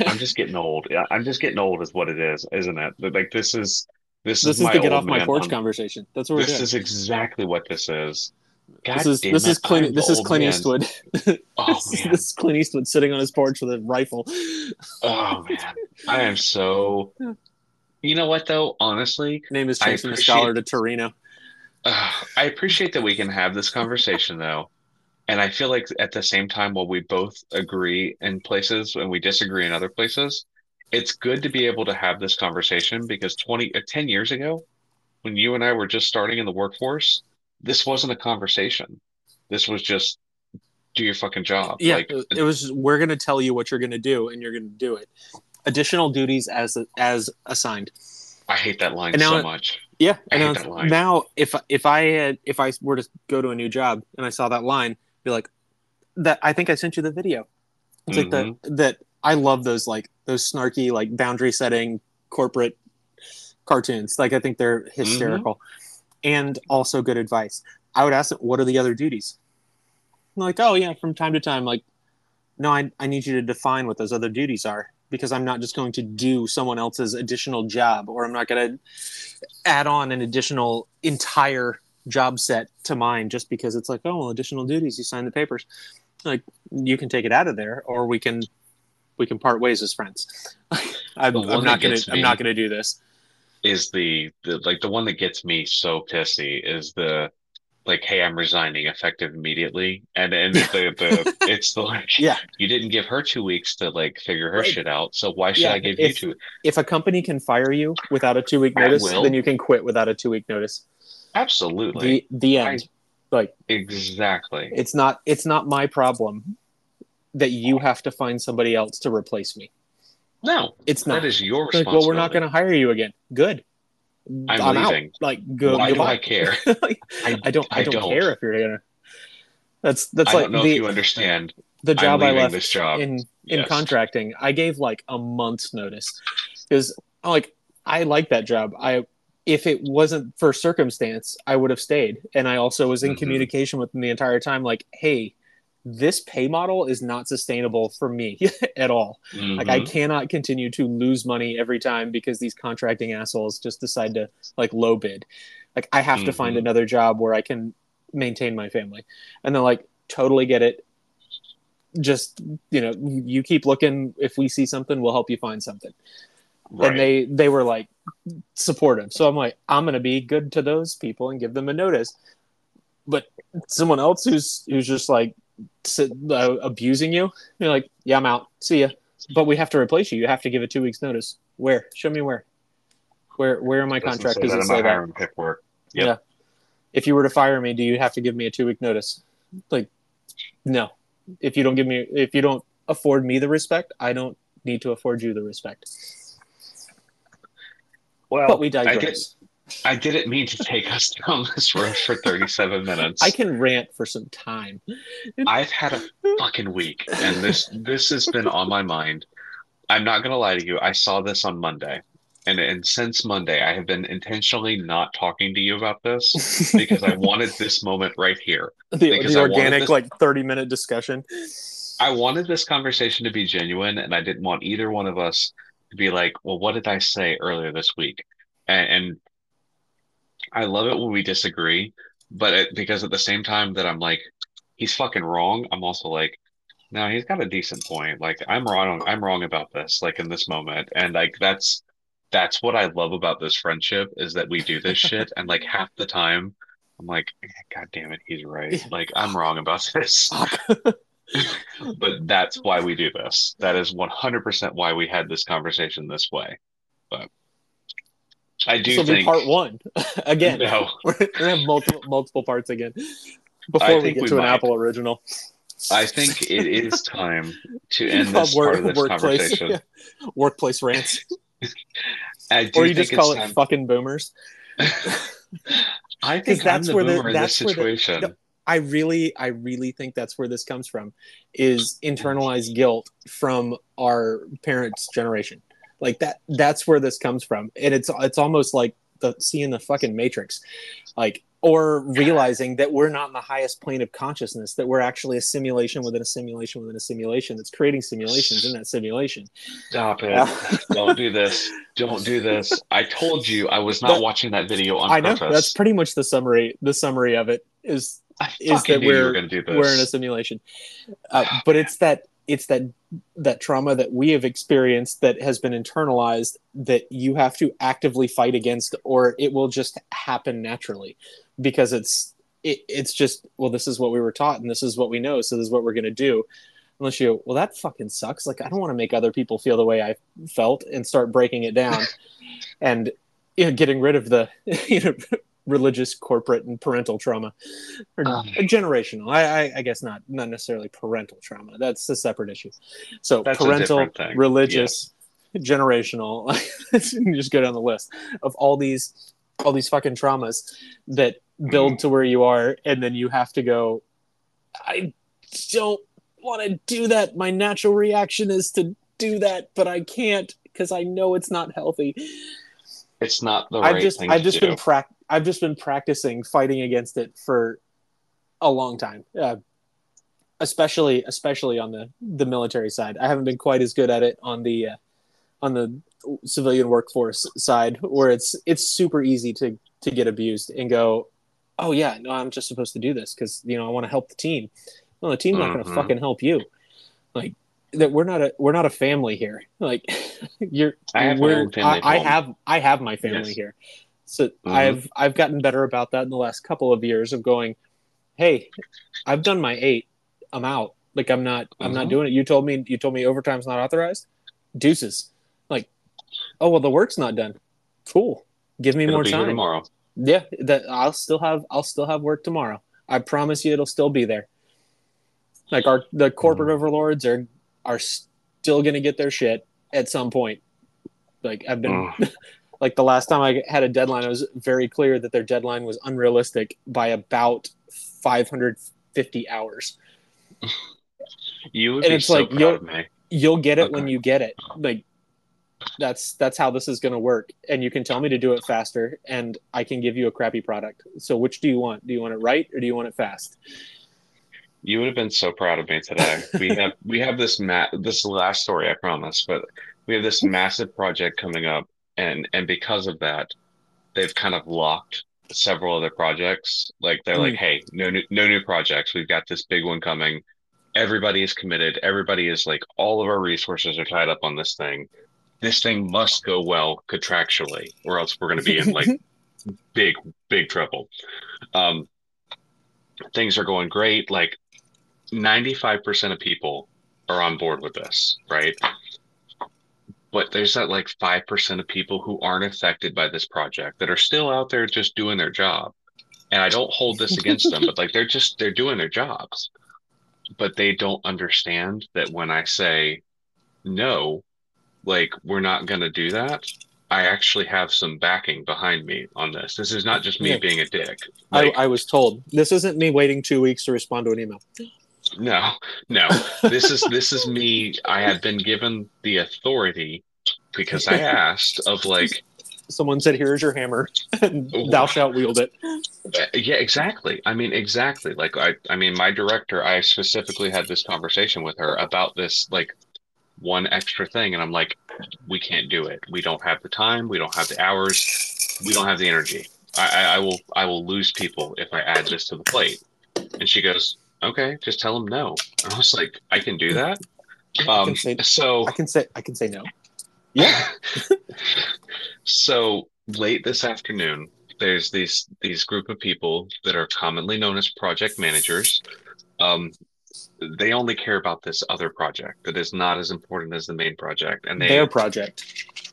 I'm just getting old. Yeah, I'm just getting old, is what it is, isn't it? Like this is this, this is is the get off my porch on- conversation that's what we're This doing is exactly what this is. God this is this is clint this is clint eastwood. Oh this, is- man, this is clint eastwood sitting on his porch with a rifle. Oh man, I am so. You know what though? Honestly, name is the appreciate- scholar to torino. Uh, I appreciate that we can have this conversation though, and I feel like at the same time, while we both agree in places and we disagree in other places, it's good to be able to have this conversation because 20, uh, 10 years ago, when you and I were just starting in the workforce, this wasn't a conversation. This was just do your fucking job. yeah Like, it was we're going to tell you what you're going to do and you're going to do it additional duties as as assigned I hate that line now so much. Yeah, I and hate now, that line. now if if I had if I were to go to a new job and I saw that line, be like, that I think I sent you the video. It's like Mm-hmm. that that I love those like those snarky like boundary setting corporate cartoons. Like I think they're hysterical, and also good advice. I would ask them, what are the other duties? I'm like, oh yeah, from time to time, like, no, I I need you to define what those other duties are because I'm not just going to do someone else's additional job, or I'm not going to add on an additional entire job set to mine just because it's like, oh, well, additional duties. You sign the papers. Like you can take it out of there, or we can we can part ways as friends. I'm, I'm not gonna I'm not gonna do this. Is the, the like the one that gets me so pissy is the like, "Hey, I'm resigning, effective immediately," and and the, the it's the like, Yeah. you didn't give her two weeks to like figure her Right. shit out, so why should Yeah, I give if- you two? If a company can fire you without a two week notice, then you can quit without a two week notice. Absolutely, The the end. like exactly. it's not it's not my problem that you have to find somebody else to replace me. No, It's not. that is your Like, responsibility. well, we're not going to hire you again. Good. I'm out. leaving. Like, go, Why do. I care? Like, I, I don't. I, I don't, don't. care if you're gonna. That's that's I like don't know the if you understand. the I'm job I left this job. in in Yes. contracting. I gave like a month's notice because like I like that job. I if it wasn't for circumstance, I would have stayed. And I also was in Mhm. communication with them the entire time. Like, hey, this pay model is not sustainable for me at all. Like I Mhm. cannot continue to lose money every time because these contracting assholes just decide to like low bid. Like I have to find Mhm. another job where I can maintain my family. And they're like, totally get it. Just you know, you keep looking. If we see something, we'll help you find something. right. And they they were like supportive. So I'm like, I'm gonna be good to those people and give them a notice. But someone else who's who's just like uh, abusing you, you're like, yeah, I'm out. See ya. But we have to replace you. You have to give a two weeks notice. Where? Show me where. Where where in my Doesn't contract say does it say that? hiring paperwork. Yep. Yeah. If you were to fire me, do you have to give me a two week notice? Like, no. If you don't give me, if you don't afford me the respect, I don't need to afford you the respect. Well, but we I, did, digress. I didn't mean to take us down this road for 37 minutes. I can rant for some time. I've had a fucking week, and this this has been on my mind. I'm not gonna lie to you. I saw this on Monday, and and since Monday, I have been intentionally not talking to you about this because I wanted this moment right here. the, the organic this- like 30 minute discussion. I wanted this conversation to be genuine, and I didn't want either one of us to be like, "Well, what did I say earlier this week?" And I love it when we disagree, but it, because at the same time that I'm like, he's fucking wrong, I'm also like, no, he's got a decent point. Like, I'm wrong. I'm wrong about this. Like in this moment, and like that's that's what I love about this friendship is that we do this shit, and like half the time. I'm like, God damn it, he's right. Like, I'm wrong about this. But that's why we do this. That is 100% why we had this conversation this way. But I do this will be part one again. No. We're gonna have multiple multiple parts again before we get we to an. Apple original. I think it is time to end this work- part of this workplace, conversation. yeah. Workplace rants, or you think just call it time- fucking boomers. I think that's the where the- that's this where the- situation. no, I really, I really think that's where this comes from, is internalized guilt from our parents' generation. Like that, that's where this comes from, and it's it's almost like the seeing the fucking Matrix, like or realizing that we're not in the highest plane of consciousness, that we're actually a simulation within a simulation within a simulation that's creating simulations in that simulation. Stop it. Yeah. Don't do this. Don't do this. I told you I was not That- watching that video on I know purpose. that's pretty much the summary. The summary of it is is that we're- were going to do this. we're in a simulation uh, but it's that it's that that trauma that we have experienced that has been internalized that you have to actively fight against or it will just happen naturally because it's it, it's just well this is what we were taught and this is what we know so this is what we're going to do. Unless you go, well that fucking sucks. Like i don't want to make other people feel the way i felt and start breaking it down and you know, getting rid of the you know religious corporate and parental trauma. Or Um. generational. I, I i guess not not necessarily parental trauma. That's a separate issue. So parental religious generational you just go down the list of all these all these fucking traumas that build to where you are and then you have to go i don't want to do that. My natural reaction is to do that but i can't because i know it's not healthy. It's not the right I've just thing I've just do. been prac I've just been practicing fighting against it for a long time. Uh, especially especially on the the military side. I haven't been quite as good at it on the uh, on the civilian workforce side where it's it's super easy to to get abused and go, "Oh yeah, no, I'm just supposed to do this cuz you know, I want to help the team." No, the team's not going to fucking help you. Like that we're not a we're not a family here. Like you're I have my we're, family I, I have I have my family Yes. here. So I've I've gotten better about that in the last couple of years of going, hey, I've done my eight. I'm out. Like I'm not I'm not Mhm. doing it. You told me you told me overtime's not authorized. Deuces. Like, oh well, the work's not done. Cool. Give me It'll more time. tomorrow. Yeah, that I'll still have I'll still have work tomorrow. I promise you, it'll still be there. Like our the corporate Mm. overlords are are still gonna get their shit at some point. Like I've been. like the last time I had a deadline, it was very clear that their deadline was unrealistic by about 550 hours. You would And be it's so like, proud you'll- of me. You'll get it when you get it. Like that's that's how this is going to work. And you can tell me to do it faster, and I can give you a crappy product. So which do you want? Do you want it right or do you want it fast? You would have been so proud of me today. We have we have this ma this last story, I promise, but we have this massive project coming up, and and because of that, they've kind of locked several other projects. Like they're like, Mm. hey, no new no new projects. We've got this big one coming. Everybody is committed. Everybody is like, all of our resources are tied up on this thing. This thing must go well contractually, or else we're going to be in like big, big trouble. Um, things are going great. Like 95% of people are on board with this, right? But there's that like 5% of people who aren't affected by this project that are still out there just doing their job. And I don't hold this against them, but like they're just, they're doing their jobs. But they don't understand that when I say no, like we're not going to do that, I actually have some backing behind me on this. This is not just me Yeah. being a dick. Like, I, I was told this isn't me waiting two weeks to respond to an email. No, no. This is this is me. I have been given the authority because I asked of like, Someone said, "Here's your hammer, and thou shalt wield it." uh, yeah, exactly. I mean, exactly. Like I, I mean, my director. I specifically had this conversation with her about this like one extra thing, and I'm like, we can't do it. We don't have the time. We don't have the hours. We don't have the energy. I, I, I will I will lose people if I add this to the plate. And she goes, okay, just tell them no. I was like, I can do that. I Um, can say, so I can say, I can say no. Yeah, so late this afternoon, there's these these group of people that are commonly known as project managers. Um, they only care about this other project that is not as important as the main project, and they their project.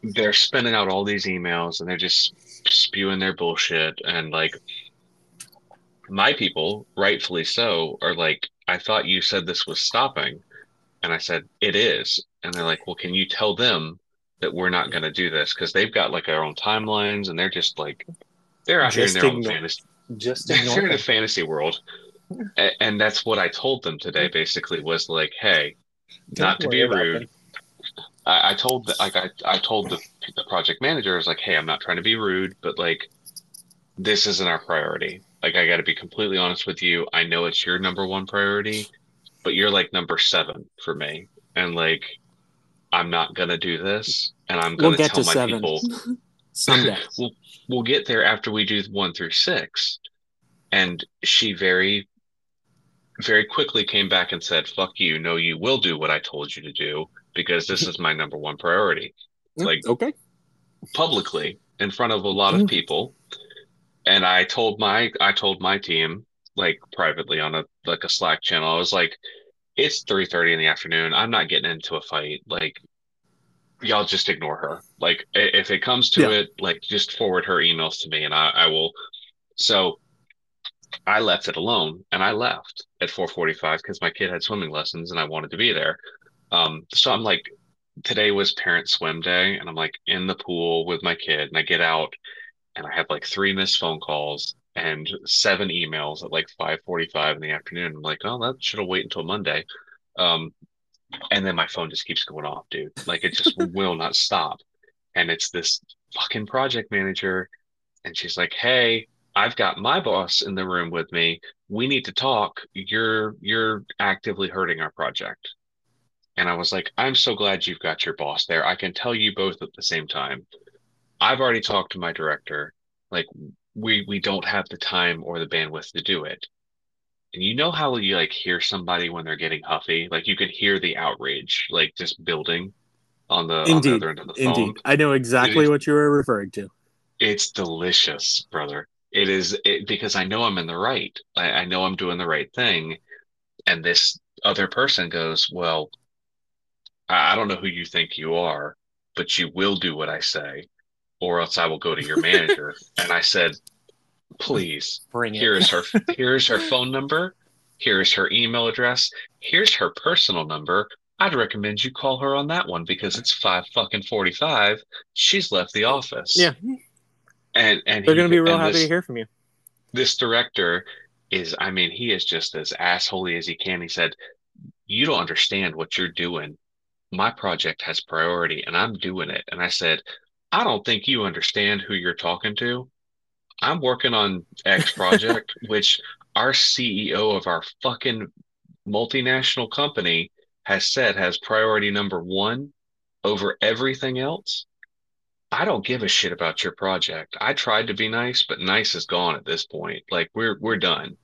they're spending out all these emails and they're just spewing their bullshit and like my people rightfully so are like i thought you said this was stopping. And i said it is. And they're like well can you tell them that we're not going to do this? Because they've got like their own timelines and they're just like they're out Just here in their own fantasy Just they're in a fantasy world. And that's what i told them today basically was like hey not Don't to be rude. I, I told the, like I, I told the, the project manager I was like, hey, I'm not trying to be rude, but like this isn't our priority. Like I got to be completely honest with you. I know it's your number one priority, but you're like number seven for me, and like I'm not gonna do this, and I'm We'll gonna get tell to my seven. people Someday. we'll we'll get there after we do one through six. And she very, very quickly came back and said, "Fuck you! No, you will do what I told you to do because this is my number one priority." Like okay. publicly in front of a lot of Mm. people, and I told my I told my team like privately on a like a Slack channel. I was like, "It's three thirty in the afternoon. I'm not getting into a fight. Like." Y'all just ignore her. Like, if it comes to Yeah. it, like, just forward her emails to me, and I, I will so I left it alone and I left at 4:45 because my kid had swimming lessons and I wanted to be there. Um, so I'm like, today was parent swim day and I'm like in the pool with my kid and I get out and I have like three missed phone calls and seven emails at like 5:45 in the afternoon. I'm like, oh, that should have waited until Monday. Um, and then my phone just keeps going off, dude. Like it just will not stop. And it's this fucking project manager and she's like, "Hey, I've got my boss in the room with me. We need to talk. You're you're actively hurting our project." And I was like, "I'm so glad you've got your boss there. I can tell you both at the same time. I've already talked to my director. Like we we don't have the time or the bandwidth to do it." And you know how you like hear somebody when they're getting huffy? Like you can hear the outrage like just building on the on the Indeed. other end of the phone. Indeed. I know exactly what you were referring to. It's delicious, brother. It is it, because I know I'm in the right. I, I know I'm doing the right thing. And this other person goes, Well, I, I don't know who you think you are, but you will do what I say, or else I will go to your manager. and I said, Please, Bring it. here is her here's her phone number. Here's her email address. Here's her personal number. I'd recommend you call her on that one because it's five fucking forty five. She's left the office. Yeah, And and they're he- gonna be real happy this- to hear from you. this director is i mean he is just as assholey as he can he said you don't understand what you're doing my project has priority and i'm doing it and i said i don't think you understand who you're talking to i'm working on x project which our ceo of our fucking multinational company has said has priority number one over everything else I don't give a shit about your project. I tried to be nice, but nice is gone at this point. Like we're we're done.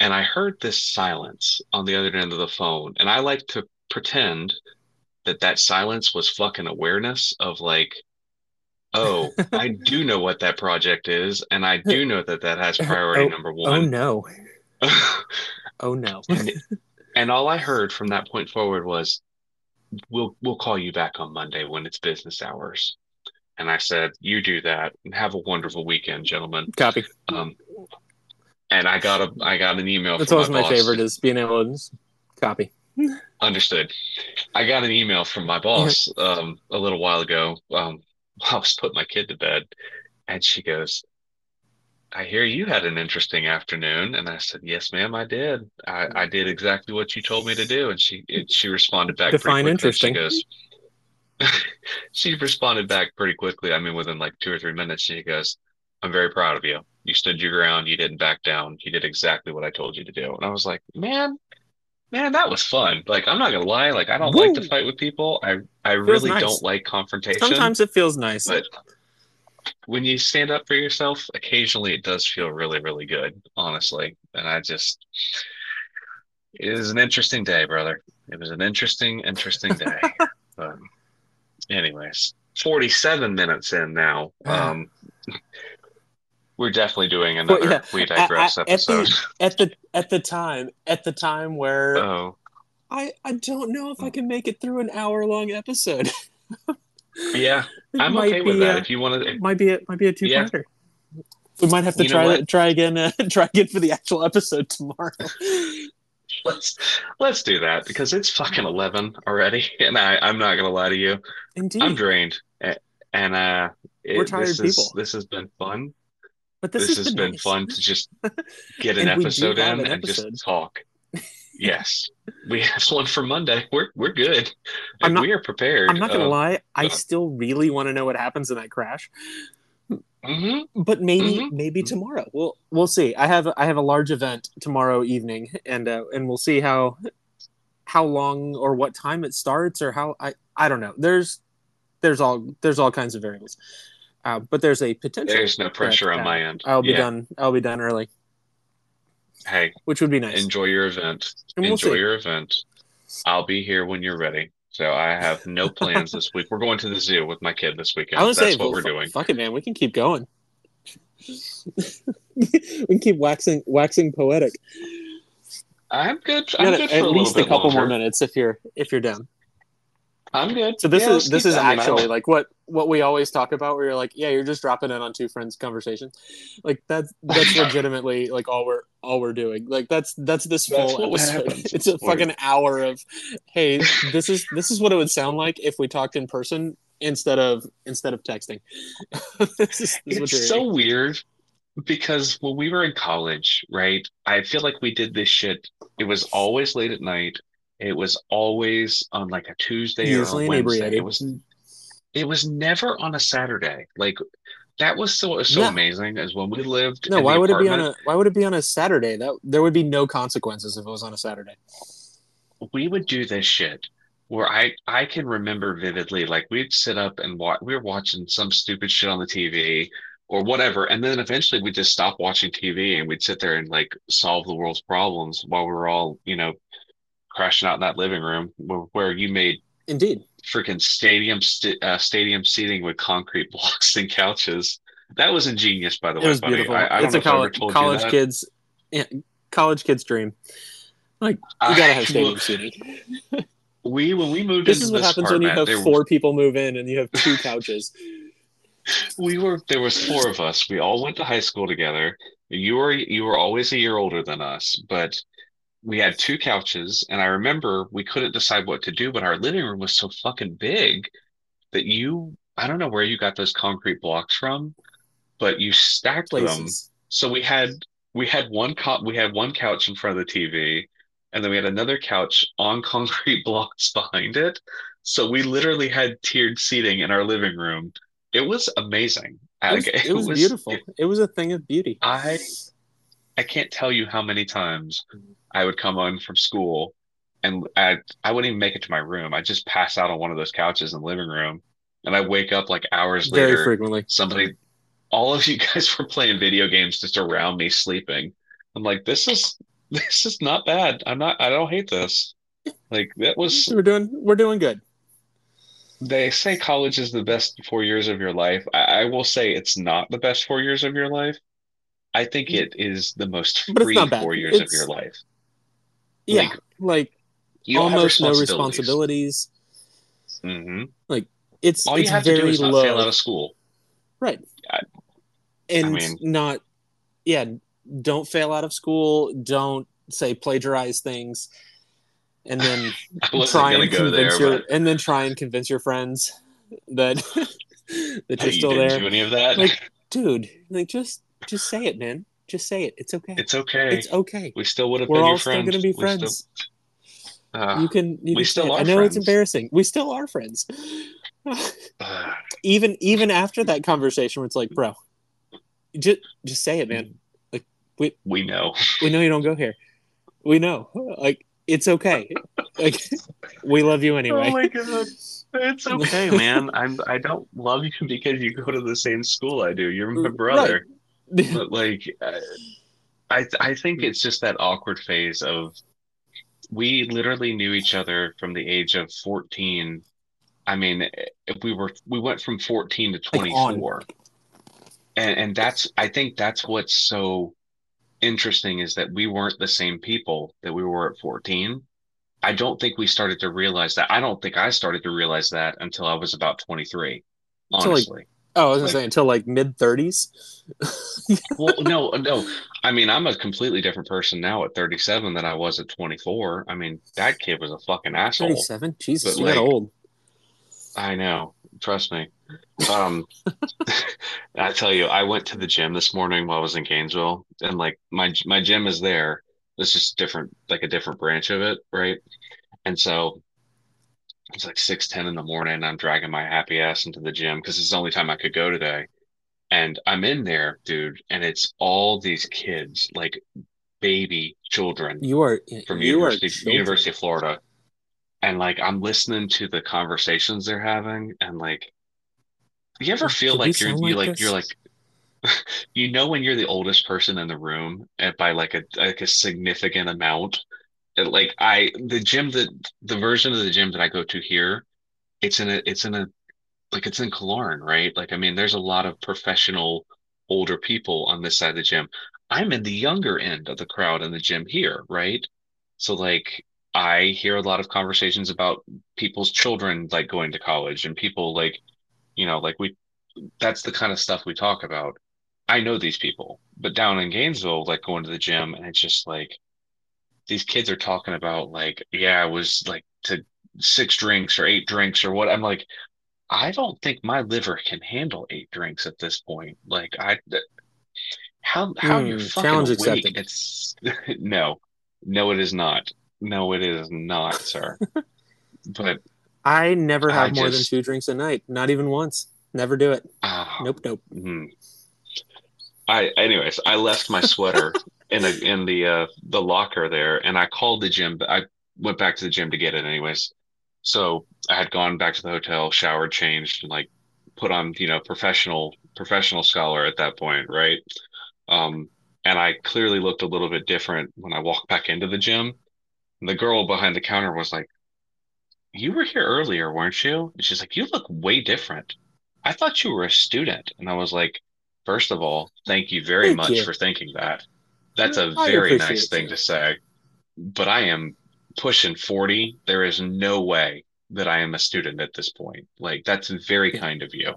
And I heard this silence on the other end of the phone, and I like to pretend that that silence was fucking awareness of like, oh, I do know what that project is, and I do know that that has priority Oh, number Oh one. no! Oh no! and, and all I heard from that point forward was, "We'll we'll call you back on Monday when it's business hours." And I said, "You do that, and have a wonderful weekend, gentlemen." Copy. Um, and I got a I got an email That's always my boss. favorite is being able to copy. Understood. I got an email from my boss um, a little while ago. Um, while I was putting my kid to bed, and she goes, "I hear you had an interesting afternoon." And I said, "Yes, ma'am, I did. I, I did exactly what you told me to do." And she it, she responded back Define interesting. She goes, she responded back pretty quickly. I mean, within like two or three minutes, she goes, "I'm very proud of you. You stood your ground. You didn't back down. You did exactly what I told you to do." And I was like, "Man." Man, that was fun. Like, I'm not gonna lie. Like, I don't like to fight with people. I I really nice. don't like confrontation. Sometimes it feels nice. But when you stand up for yourself, occasionally it does feel really, really good, honestly. And I just, it is an interesting day, brother. It was an interesting, interesting day. but, anyways, 47 minutes in now. Um, we're definitely doing Well, another yeah, We Digress I- I- at episode. the- at the at the time at the time where Oh, I I don't know if I can make it through an hour long episode. yeah. I'm might okay with be, that. uh, If you want to, might be a, might be a two parter. We might have to You try what? try again uh, try again for the actual episode tomorrow. let's let's do that because it's fucking 11 already, and I I'm not gonna lie to you. Indeed, I'm drained, and uh, it, We're tired this is- people. This has been fun. But This, this, has been, nice. fun to just get an And we do episode in an and episode. just talk. Yes, we have one for Monday. We're we're good. I'm not- we are prepared. I'm not gonna Uh, lie. I uh, still really want to know what happens in that crash. mhm. but maybe Mhm. maybe tomorrow we'll we'll see i have i have a large event tomorrow evening and uh, and we'll see how how long or what time it starts or how i i don't know there's there's all there's all kinds of variables uh, but there's a potential There's no pressure on uh, my end. i'll be Yeah. done i'll be done early Hey, which would be nice enjoy your event. we'll enjoy see your event. I'll be here when you're ready. So I have no plans this week. We're going to the zoo with my kid this weekend. i was That's say what well, we're doing. fuck it man we can keep going we can keep waxing waxing poetic I'm good. I'm good for at least a couple longer. more minutes if you're if you're down I'm good. So this Yeah, is this is I mean, I actually like what what we always talk about. Where you're like, yeah, you're just dropping in on two friends' conversation. Like that's that's legitimately like all we're all we're doing. Like that's that's this That's full episode. It's a fucking hour of, hey, this is this is what it would sound like if we talked in person instead of instead of texting. this is, this it's so weird because when we were in college, right? I feel like we did this shit. It was always late at night. It was always on like a Tuesday Usually or a Wednesday. inebriated. It was it was never on a Saturday. Like that was so so No. amazing as when we lived No, why would it be on a why would it be on a Saturday? That there would be no consequences if it was on a Saturday. we would do this shit where I I can remember vividly like we'd sit up and watch we were watching some stupid shit on the TV or whatever and then eventually we'd just stop watching TV and we'd sit there and like solve the world's problems while we were all you know crashing out in that living room where, where you made Indeed. Freaking stadium st uh, stadium seating with concrete blocks and couches. That was ingenious, by the It way. was buddy. beautiful. I, I it's a know if I ever college, college kids, yeah, college kids' dream. Like you gotta have stadium seating. We when we moved This is what this happens when you have four people move in and you have two couches. we were there was four of us. We all went to high school together. You were you were always a year older than us, but we had two couches, and I remember we couldn't decide what to do, but our living room was so fucking big that you I don't know where you got those concrete blocks from, but you stacked them. So we had we had one co we had one couch in front of the TV, and then we had another couch on concrete blocks behind it. So we literally had tiered seating in our living room. It was amazing. It was, it was beautiful. It, was a thing of beauty. I I can't tell you how many times I would come home from school and I I wouldn't even make it to my room. I'd just pass out on one of those couches in the living room, and I wake up like hours Very later. frequently. Somebody, all of you guys were playing video games just around me sleeping. I'm like, this is this is not bad. I'm not. I don't hate this. Like that was. We're doing we're doing good. They say college is the best four years of your life. I, I will say it's not the best four years of your life. I think it is the most free four years of your life. Yeah, Like, like You almost no responsibilities. responsibilities. hmm It's All you it's have to do very is not low, fail out of school. right? I- and mean- not, yeah. Don't fail out of school. Don't say plagiarize things, and then try and go there, convince your but and then try and convince your friends that that you're you still didn't there, do any of that. Like- dude. Like just just say it, man. Just say it. It's okay. it's okay. It's okay. we still would have been your friends. We're been all still gonna be still- friends. uh, you can. You we can still say it. are I know it's embarrassing. We still are friends. uh, even even after that conversation, where it's like, bro, just just say it, man. Like we we know. We know you don't go here. We know. Like it's okay. Like we love you anyway. Oh my god. It's okay, man. I'm I don't love you because you go to the same school I do. You're my Right. But like I I think it's just that awkward phase of we literally knew each other from the age of 14. I mean, if we were we went from 14 to Like, on. 24. And and that's I think that's what's so interesting is that we weren't the same people that we were at 14. I don't think we started to realize that. I don't think I started to realize that until I was about 23. Until, like, Honestly. Oh, I was gonna like- say until like mid thirties. well, no, no. I mean, I'm a completely different person now at 37 than I was at 24. I mean, that kid was a fucking asshole. Thirty seven. Jesus, But, you got like, old. I know. Trust me. Um, I tell you, I went to the gym this morning while I was in Gainesville, and like my my gym is there. It's just different, like a different branch of it, right? And so it's like six ten in the morning. I'm dragging my happy ass into the gym because it's the only time I could go today. And I'm in there, dude, and it's all these kids, like baby children You are from you are University children. University of Florida. And like I'm listening to the conversations they're having and like you ever feel Did like you're you like like you're like you know when you're the oldest person in the room and by like a like a significant amount like I the gym that the version of the gym that I go to here it's in a it's in a like it's in Killearn right? Like I mean there's a lot of professional older people on this side of the gym. I'm in the younger end of the crowd in the gym here right? So like I hear a lot of conversations about people's children like going to college and people like you know like we that's the kind of stuff we talk about. I know these people, but down in Gainesville, like going to the gym, and it's just like these kids are talking about like, yeah, I was like to six drinks or eight drinks or what. I'm like, I don't think my liver can handle eight drinks at this point. Like, I how how Hmm, you're fucking challenge awake? accepted. It's no, no, it is not. No, it is not, sir. But I never I have more just- than two drinks a night. Not even once. Never do it. ah, Nope, nope. Mhm. I anyways, I left my sweater in the in the uh the locker there and I called the gym I went back to the gym to get it anyways. So I had gone back to the hotel, showered, changed, and like put on, you know, professional professional scholar at that point, right? Um and I clearly looked a little bit different when I walked back into the gym. And the girl behind the counter was like, you were here earlier, weren't you? And she's like, you look way different. I thought you were a student. And I was like, first of all, thank you very Thank much you. for thinking that. That's a I very nice thing you. to say. But I am pushing 40. There is no way that I am a student at this point. Like, that's very kind of you.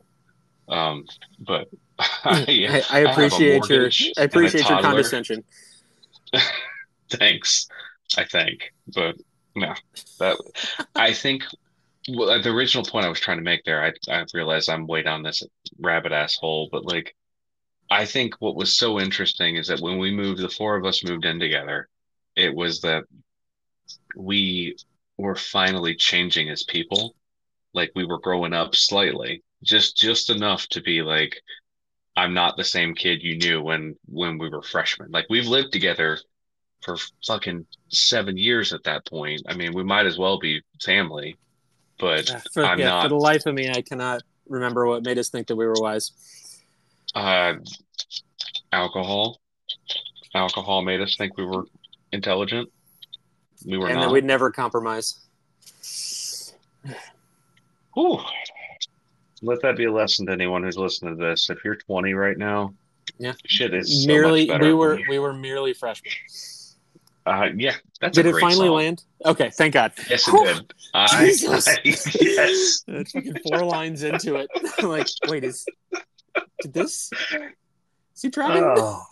Um, but I, I, I have a appreciate your I appreciate your condescension. Thanks, I think, but no, that I think well, the original point I was trying to make there, I I realize I'm way down this rabbit asshole, but like I think what was so interesting is that when we moved, the four of us moved in together, it was that we were finally changing as people, like we were growing up slightly, just just enough to be like, I'm not the same kid you knew when when we were freshmen. Like we've lived together for fucking seven years at that point. I mean, we might as well be family, but For, yeah, for the life of me, I cannot remember what made us think that we were wise. Uh, alcohol, alcohol made us think we were intelligent. We were and not. that we'd never compromise. Whew. Let that be a lesson to anyone who's listening to this. If you're 20 right now, Yeah. shit is so merely, we were we were merely freshmen. Uh, yeah, that's Did it finally song. land? Okay, thank God. Yes, Whew. it did. I, Jesus. yes. Four lines into it. Like, wait, is did this? Is he driving? Oh,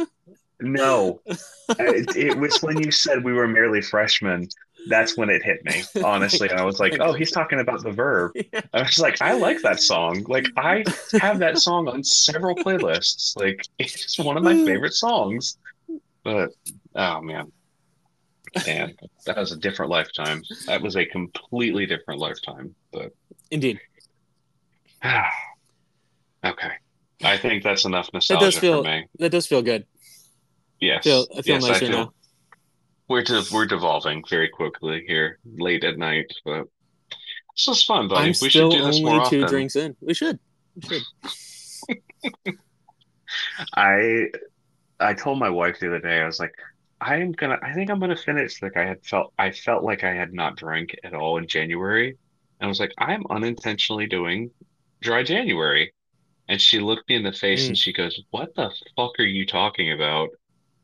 no. it, it was when you said we were merely freshmen. That's when it hit me, honestly. And I was like, oh, he's talking about the Verve. Yeah. I was like, I like that song. Like, I have that song on several playlists. Like, it's one of my favorite songs. But, oh, man. Man, that was a different lifetime. That was a completely different lifetime. But, Indeed, okay. I think that's enough it nostalgia does feel for me. that does feel good. Yes. Feel I feel yes, I nicer feel now. We're de- we're devolving very quickly here, late at night, but this is fun, buddy. I'm we still should do this more only two often. drinks in. We should. We should. I I told my wife the other day, I was like, I am gonna I think I'm gonna finish like I had felt I felt like I had not drank at all in January. And I was like, I'm unintentionally doing dry January. And she looked me in the face Mm. and she goes, What the fuck are you talking about?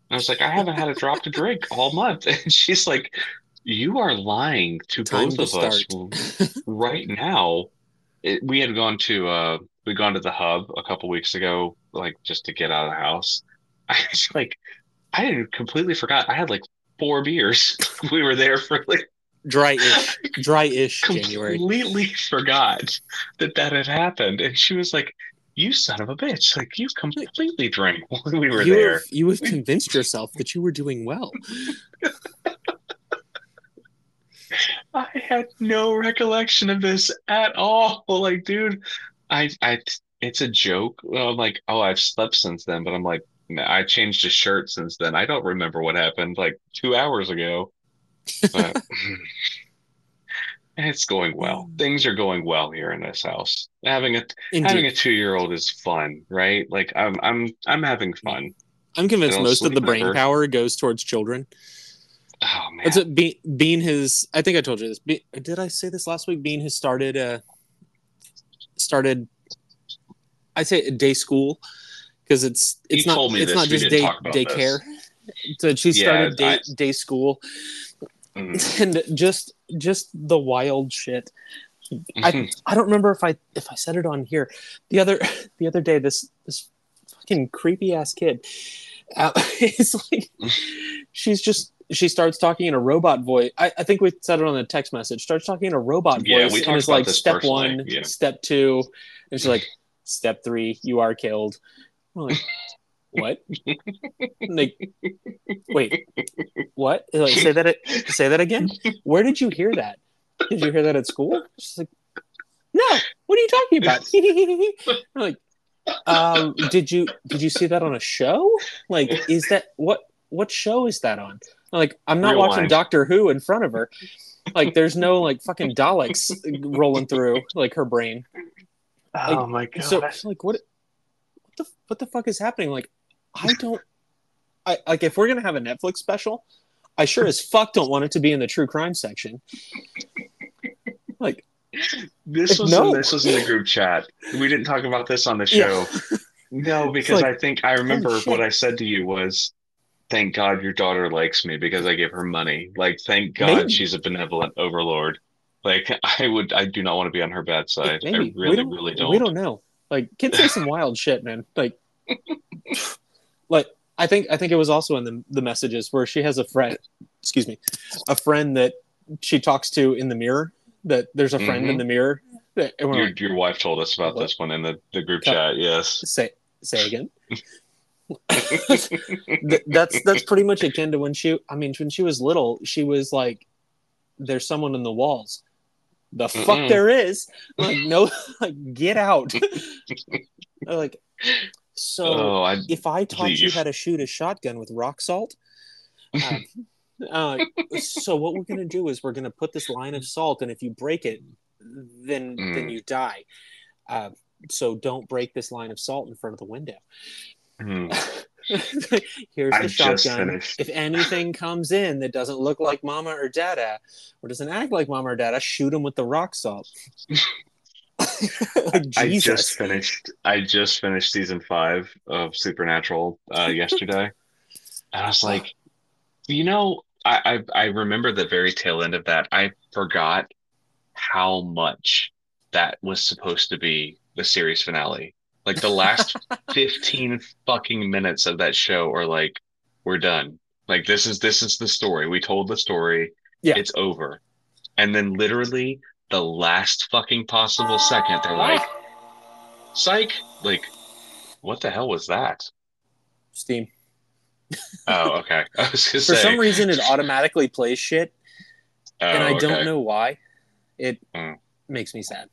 And I was like, I haven't had a drop to drink all month. And she's like, You are lying to Time both to of us right now. It, we had gone to uh we'd gone to the hub a couple weeks ago, like just to get out of the house. I was like, I had completely forgot. I had like four beers. We were there for like Dry-ish, dry-ish January. completely forgot that that had happened. And she was like, "You son of a bitch! Like you completely drank when we were You there." have, you have convinced yourself that you were doing well. I had no recollection of this at all. Like, dude, I, I, it's a joke. I'm like, oh, I've slept since then, but I'm like, I changed a shirt since then. I don't remember what happened like two hours ago. But it's going well. Things are going well here in this house. Having a having a two-year-old is fun, right? Like, I'm, I'm, I'm having fun. I'm convinced most of the brain power goes towards children. Oh man, It's a, Be- Bean has. I think I told you this. Be- did I say this last week? Bean has started. Uh, started. I say day school because it's it's You not it's not just day daycare. So she Yeah, started day I- day school Mm. and just just the wild shit. Mhm. I don't remember if I if I said it on here. The other the other day, this this fucking creepy ass kid. Uh, it's like she's just she starts talking in a robot voice. I, I think we said it on the text message. Starts talking in a robot Yeah, voice we and talked it's about like this step personally, one, yeah. step two, and she's like step three, you are killed. I'm like, what? like, wait, what? Like, say that say that again. Where did you hear that? Did you hear that at school? She's like, no. What are you talking about? I'm like, um, did you did you see that on a show? Like, is that what what show is that on? I'm like, I'm not watching Rewind. Doctor Who in front of her. Like, there's no like fucking Daleks rolling through like her brain. Oh my god. So like, what what the what the fuck is happening? Like, I don't. I like if we're gonna have a Netflix special, I sure as fuck don't want it to be in the true crime section. Like, This was no. in, this was in the group chat. We didn't talk about this on the show. Yeah. No, because like, I think I remember shit. what I said to you was, "Thank God your daughter likes me because I gave her money." Like, thank God Maybe. she's a benevolent overlord. Like, I would, I do not want to be on her bad side. maybe I we really, don't, really don't. we don't know. Like, kids say some wild shit, man. Like, like I think I think it was also in the the messages where she has a friend, excuse me, a friend that she talks to in the mirror. That there's a friend in Mhm. the mirror. That, Your like, your wife told us about What? this one in the the group Tell- chat. Yes. say say again. That's that's pretty much akin to when she. I mean, when she was little, she was like, "There's someone in the walls." The fuck Mm-mm. there is. Like no, like get out. like so. oh, I if I taught you how to shoot a shotgun with rock salt, um, uh, so what we're gonna do is we're gonna put this line of salt, and if you break it, then then Mm. you die. Uh, so don't break this line of salt in front of the window. Hmm. Here's the just shotgun. If anything comes in that doesn't look like mama or dada, or doesn't act like mama or dada, shoot them with the rock salt. like I just finished. I just finished season five of Supernatural uh, yesterday, and I was like, you know, I, I I remember the very tail end of that. I forgot how much that was supposed to be the series finale. Like the last fifteen fucking minutes of that show are like, we're done. Like this is this is the story. We told the story. Yeah. It's over. And then literally the last fucking possible second, they're like, psych. Like, what the hell was that? Steam. Oh, okay. I was gonna For say. some reason, it automatically plays shit, oh, and I don't know why. It Mm. makes me sad,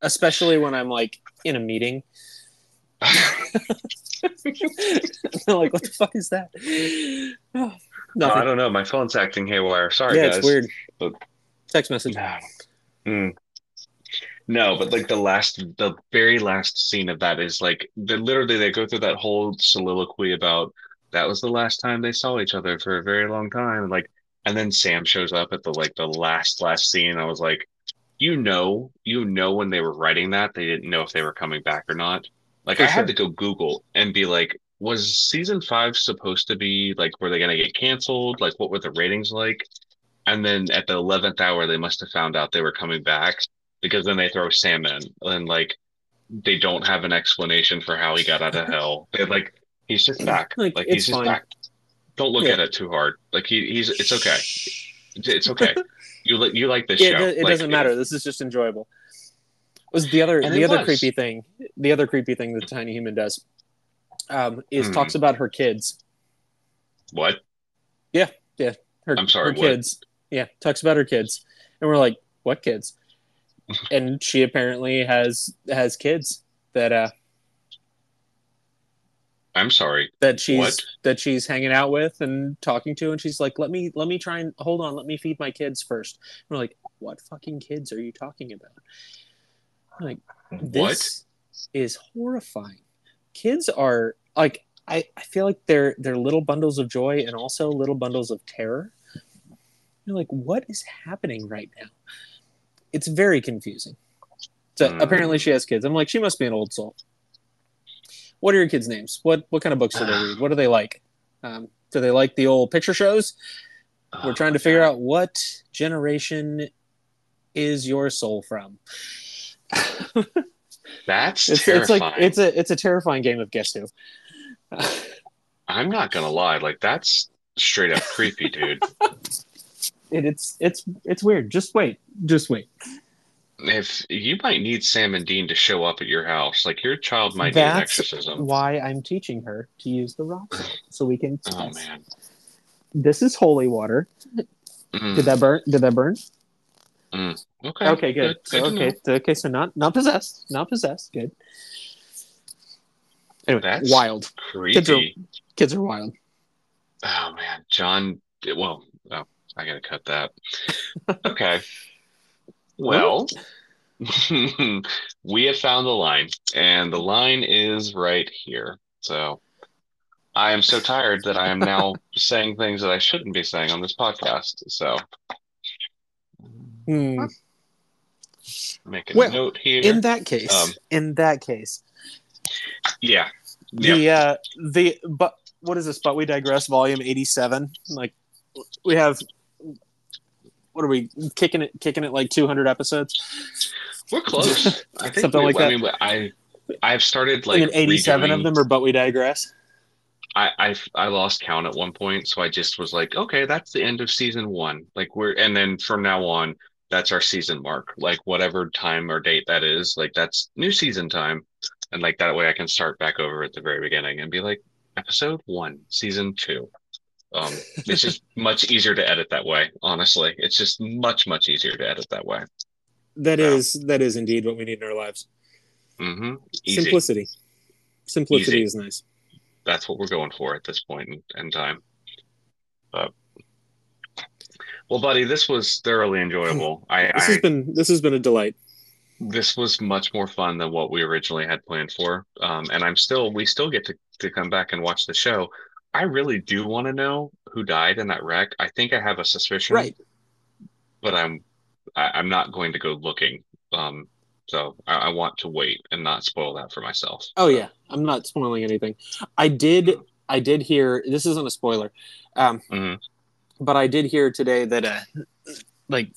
especially when I'm like in a meeting. Like, what the fuck is that? Oh, I don't know. My phone's acting haywire. Sorry, yeah, guys. it's weird. But- Text message. Mm. No, but like the last, the very last scene of that is like, they literally they go through that whole soliloquy about that was the last time they saw each other for a very long time, and like, and then Sam shows up at the like the last last scene. I was like, you know, you know, when they were writing that, they didn't know if they were coming back or not. Like, For I had to go Google and be like, was season five supposed to be like, were they gonna get canceled? Like, what were the ratings like? And then at the eleventh hour, they must have found out they were coming back because then they throw Sam in and like they don't have an explanation for how he got out of hell. They're like, he's just back. Like, Like, he's just fine. back. Don't look Yeah. at it too hard. Like he, he's it's okay. It's okay. you like you like this Yeah, show. it, it Like, doesn't matter. This is just enjoyable. Was the other the other was. creepy thing? The other creepy thing that Tiny Human does um, is Hmm. talks about her kids. What? Yeah yeah her, I'm sorry, her kids. Yeah, talks about her kids, and we're like, what kids? and she apparently has has kids that uh I'm sorry. that she's What? that she's hanging out with and talking to and she's like let me let me try and hold on let me feed my kids first we're like what fucking kids are you talking about I'm like this is horrifying kids are like I, I feel like they're they're little bundles of joy and also little bundles of terror you're like what is happening right now? It's very confusing. So Hmm. apparently she has kids. I'm like she must be an old soul. What are your kids names? What what kind of books do they read what do they like? Um, do they like the old picture shows? We're trying to figure out what generation is your soul from. That's it's, it's like it's a it's a terrifying game of guess who. I'm not gonna lie. Like that's straight up creepy, dude. it, it's it's it's weird. Just wait. Just wait. If you might need Sam and Dean to show up at your house, like your child might need an That's exorcism. why i'm teaching her to use the rock so we can Oh test. man. this is holy water. Mm, did that burn? Did that burn? Okay. okay good, Good. So, to okay okay so not not possessed. Not possessed. Good. Anyway That's wild. Kids are- creepy. kids are wild. Oh man, John. Well, oh, I gotta cut that. Okay. Well, we have found the line, and the line is right here. So I am so tired that I am now saying things that I shouldn't be saying on this podcast. So Hmm. Make a Well, note here. In that case, Um, in that case, yeah. Yeah. the uh the but what is this but we digress volume 87 like we have what are we kicking it kicking it like 200 episodes We're close. I think Something we, like I that. mean, I I've started like and then 87 of them or but we digress I, I I lost count at one point, so I just was like, okay, that's the end of season one. Like we're and then from now on, that's our season mark. Like whatever time or date that is, like that's new season time. And like that way I can start back over at the very beginning and be like, episode one, season two. Um it's just much easier to edit that way, honestly. It's just much, much easier to edit that way. That Yeah. is that is indeed what we need in our lives Mm-hmm. Simplicity simplicity Easy. is nice That's what we're going for at this point in, in time. But well, buddy, this was thoroughly enjoyable. I, this I has been this has been a delight this was much more fun than what we originally had planned for. Um, and I'm still we still get to, to come back and watch the show. I really do want to know who died in that wreck. I think I have a suspicion, right but I'm I, I'm not going to go looking. Um, so I, I want to wait and not spoil that for myself. oh yeah i'm not spoiling anything i did i did hear this isn't a spoiler um Mhm. but I did hear today that uh, like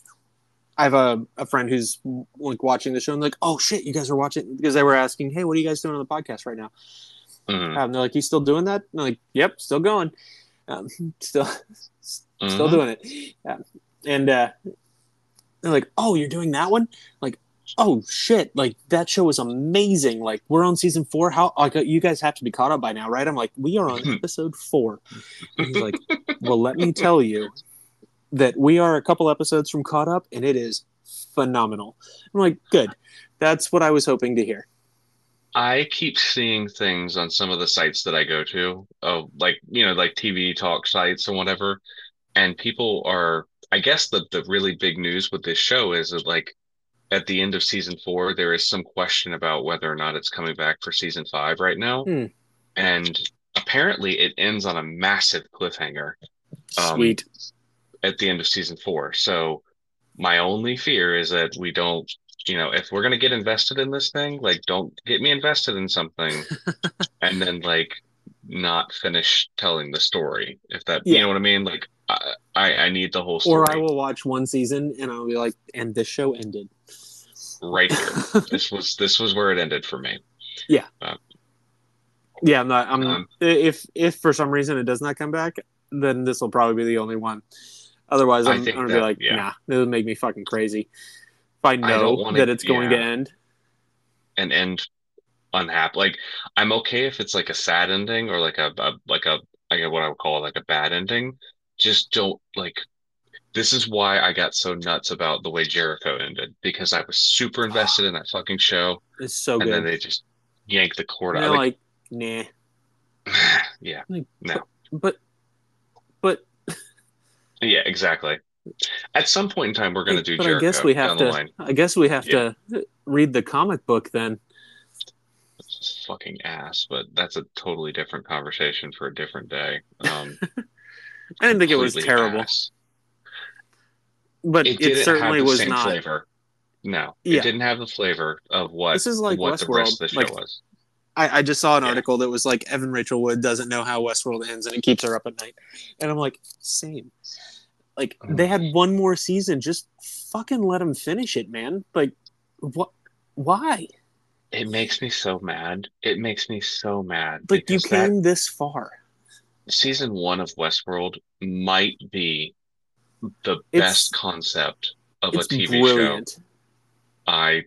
I have a, a friend who's like watching the show and like, oh shit, you guys are watching because they were asking, hey, what are you guys doing on the podcast right now? Mhm. Um, they're like, you still doing that? And I'm like, yep, still going, um, still still Mhm. doing it. Um, and uh, they're like, oh, you're doing that one? Like, oh shit, like that show is amazing. Like we're on season four. How like you guys have to be caught up by now, right? I'm like, we are on episode four. And he's like, well, let me tell you that we are a couple episodes from caught up, and it is phenomenal. I'm like, good. That's what I was hoping to hear. I keep seeing things on some of the sites that I go to, of like, you know, like TV talk sites and whatever. And people are, I guess the, the really big news with this show is that like at the end of season four, there is some question about whether or not it's coming back for season five right now. Hmm. And apparently it ends on a massive cliffhanger Um, Sweet. at the end of season four. So my only fear is that we don't, you know, if we're gonna get invested in this thing, like don't get me invested in something and then like not finish telling the story. If that, you know what I mean? Like I, I, I need the whole story Or I will watch one season and I'll be like, and this show ended. right here. this was this was where it ended for me. Yeah, Yeah, I'm not. I'm Um, if if for some reason it does not come back, then this will probably be the only one. Otherwise, I'm, I'm gonna be like, yeah. nah, it would make me fucking crazy. If I know wanna- that it's going to end, and end unhappy. Like I'm okay if it's like a sad ending or like a, a like a like a, what I would call like a bad ending. Just don't like. This is why I got so nuts about the way Jericho ended because I was super invested in that fucking show, it's so good. and then they just yanked the cord out. Like, like, nah, yeah, like, No. but but yeah, exactly. At some point in time, we're gonna do but Jericho I guess we have to. I guess we have Yeah. to read the comic book then. It's fucking ass, but that's a totally different conversation for a different day. Um, I didn't think it was terrible, ass. but it it, certainly have the was same not. flavor. No, Yeah. it didn't have the flavor of what This is like what the rest of the Westworld, show like- was. I, I just saw an Yeah. article that was like Evan Rachel Wood doesn't know how Westworld ends and it keeps her up at night. And I'm like, same. Like Mm. they had one more season, just fucking let them finish it, man. Like what why? It makes me so mad. It makes me so mad Like you came this far. season one of Westworld might be the It's- best concept of a TV brilliant. show. I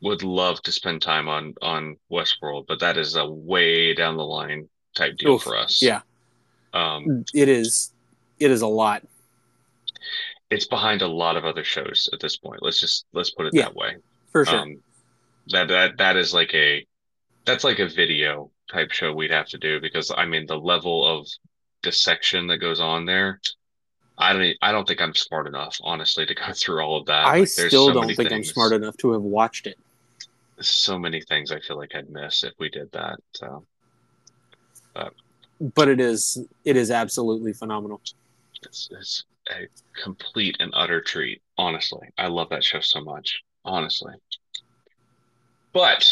would love to spend time on on Westworld, but that is a way down the line type deal Oof, for us. yeah. Um, It is it is a lot. It's behind a lot of other shows at this point. Let's just let's put it Yeah. that way. For sure. Um, that that that is like a that's like a video type show we'd have to do because I mean the level of dissection that goes on there. I don't I don't think I'm smart enough, honestly, to go through all of that. I Like, still so don't think I'm smart enough to have watched it. So many things I feel like I'd miss if we did that. So But it is it is absolutely phenomenal. it's it's a complete and utter treat. Honestly, I love that show so much. honestly. But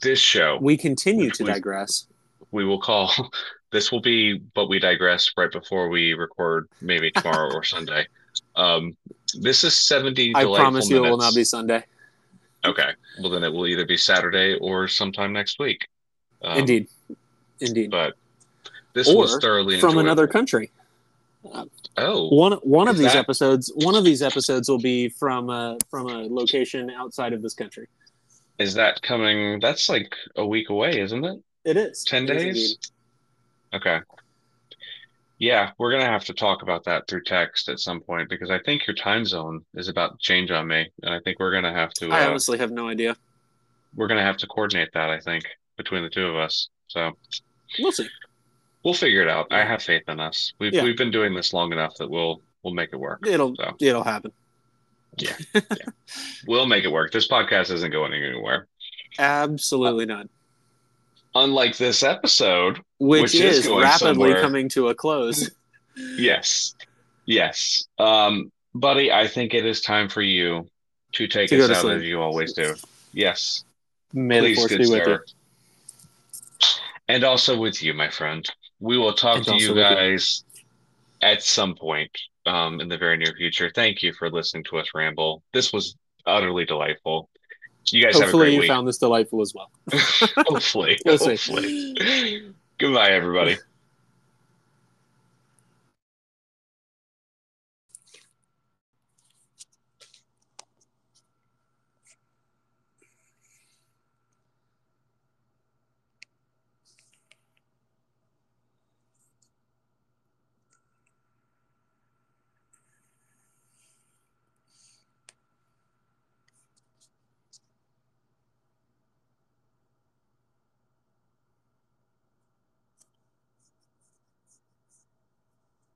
this show, We continue to we- digress. we will call this will be but we digress right before we record maybe tomorrow or sunday um this is 70 I promise you it will not be Sunday. okay well then it will either be saturday or sometime next week um, Indeed. Indeed. but this Or was thoroughly From enjoyable. another country. Oh One one of these that- episodes one of these episodes will be from a from a location outside of this country. is that coming that's like a week away isn't it It is. 10 It is days indeed. okay yeah we're gonna have to talk about that through text at some point because i think your time zone is about to change on me and i think we're gonna have to I uh, honestly have no idea. we're gonna have to coordinate that. I think between the two of us. So We'll see. We'll figure it out. I have faith in us. We've Yeah. we've been doing this long enough that we'll we'll make it work. It'll So it'll happen. Yeah. We'll make it work. This podcast isn't going anywhere. Absolutely not. Unlike this episode, Which, Which is is rapidly somewhere. coming to a close. yes, yes, um, buddy. I think it is time for you to take To us out sleep. as you always do. Yes, May please, good be with you. sir. And also with you, my friend. We will talk And to you guys at some point um, in the very near future. Thank you for listening to us ramble. This was utterly delightful. You guys have a Hopefully you week. found this delightful as well. hopefully. We'll hopefully. Goodbye, everybody.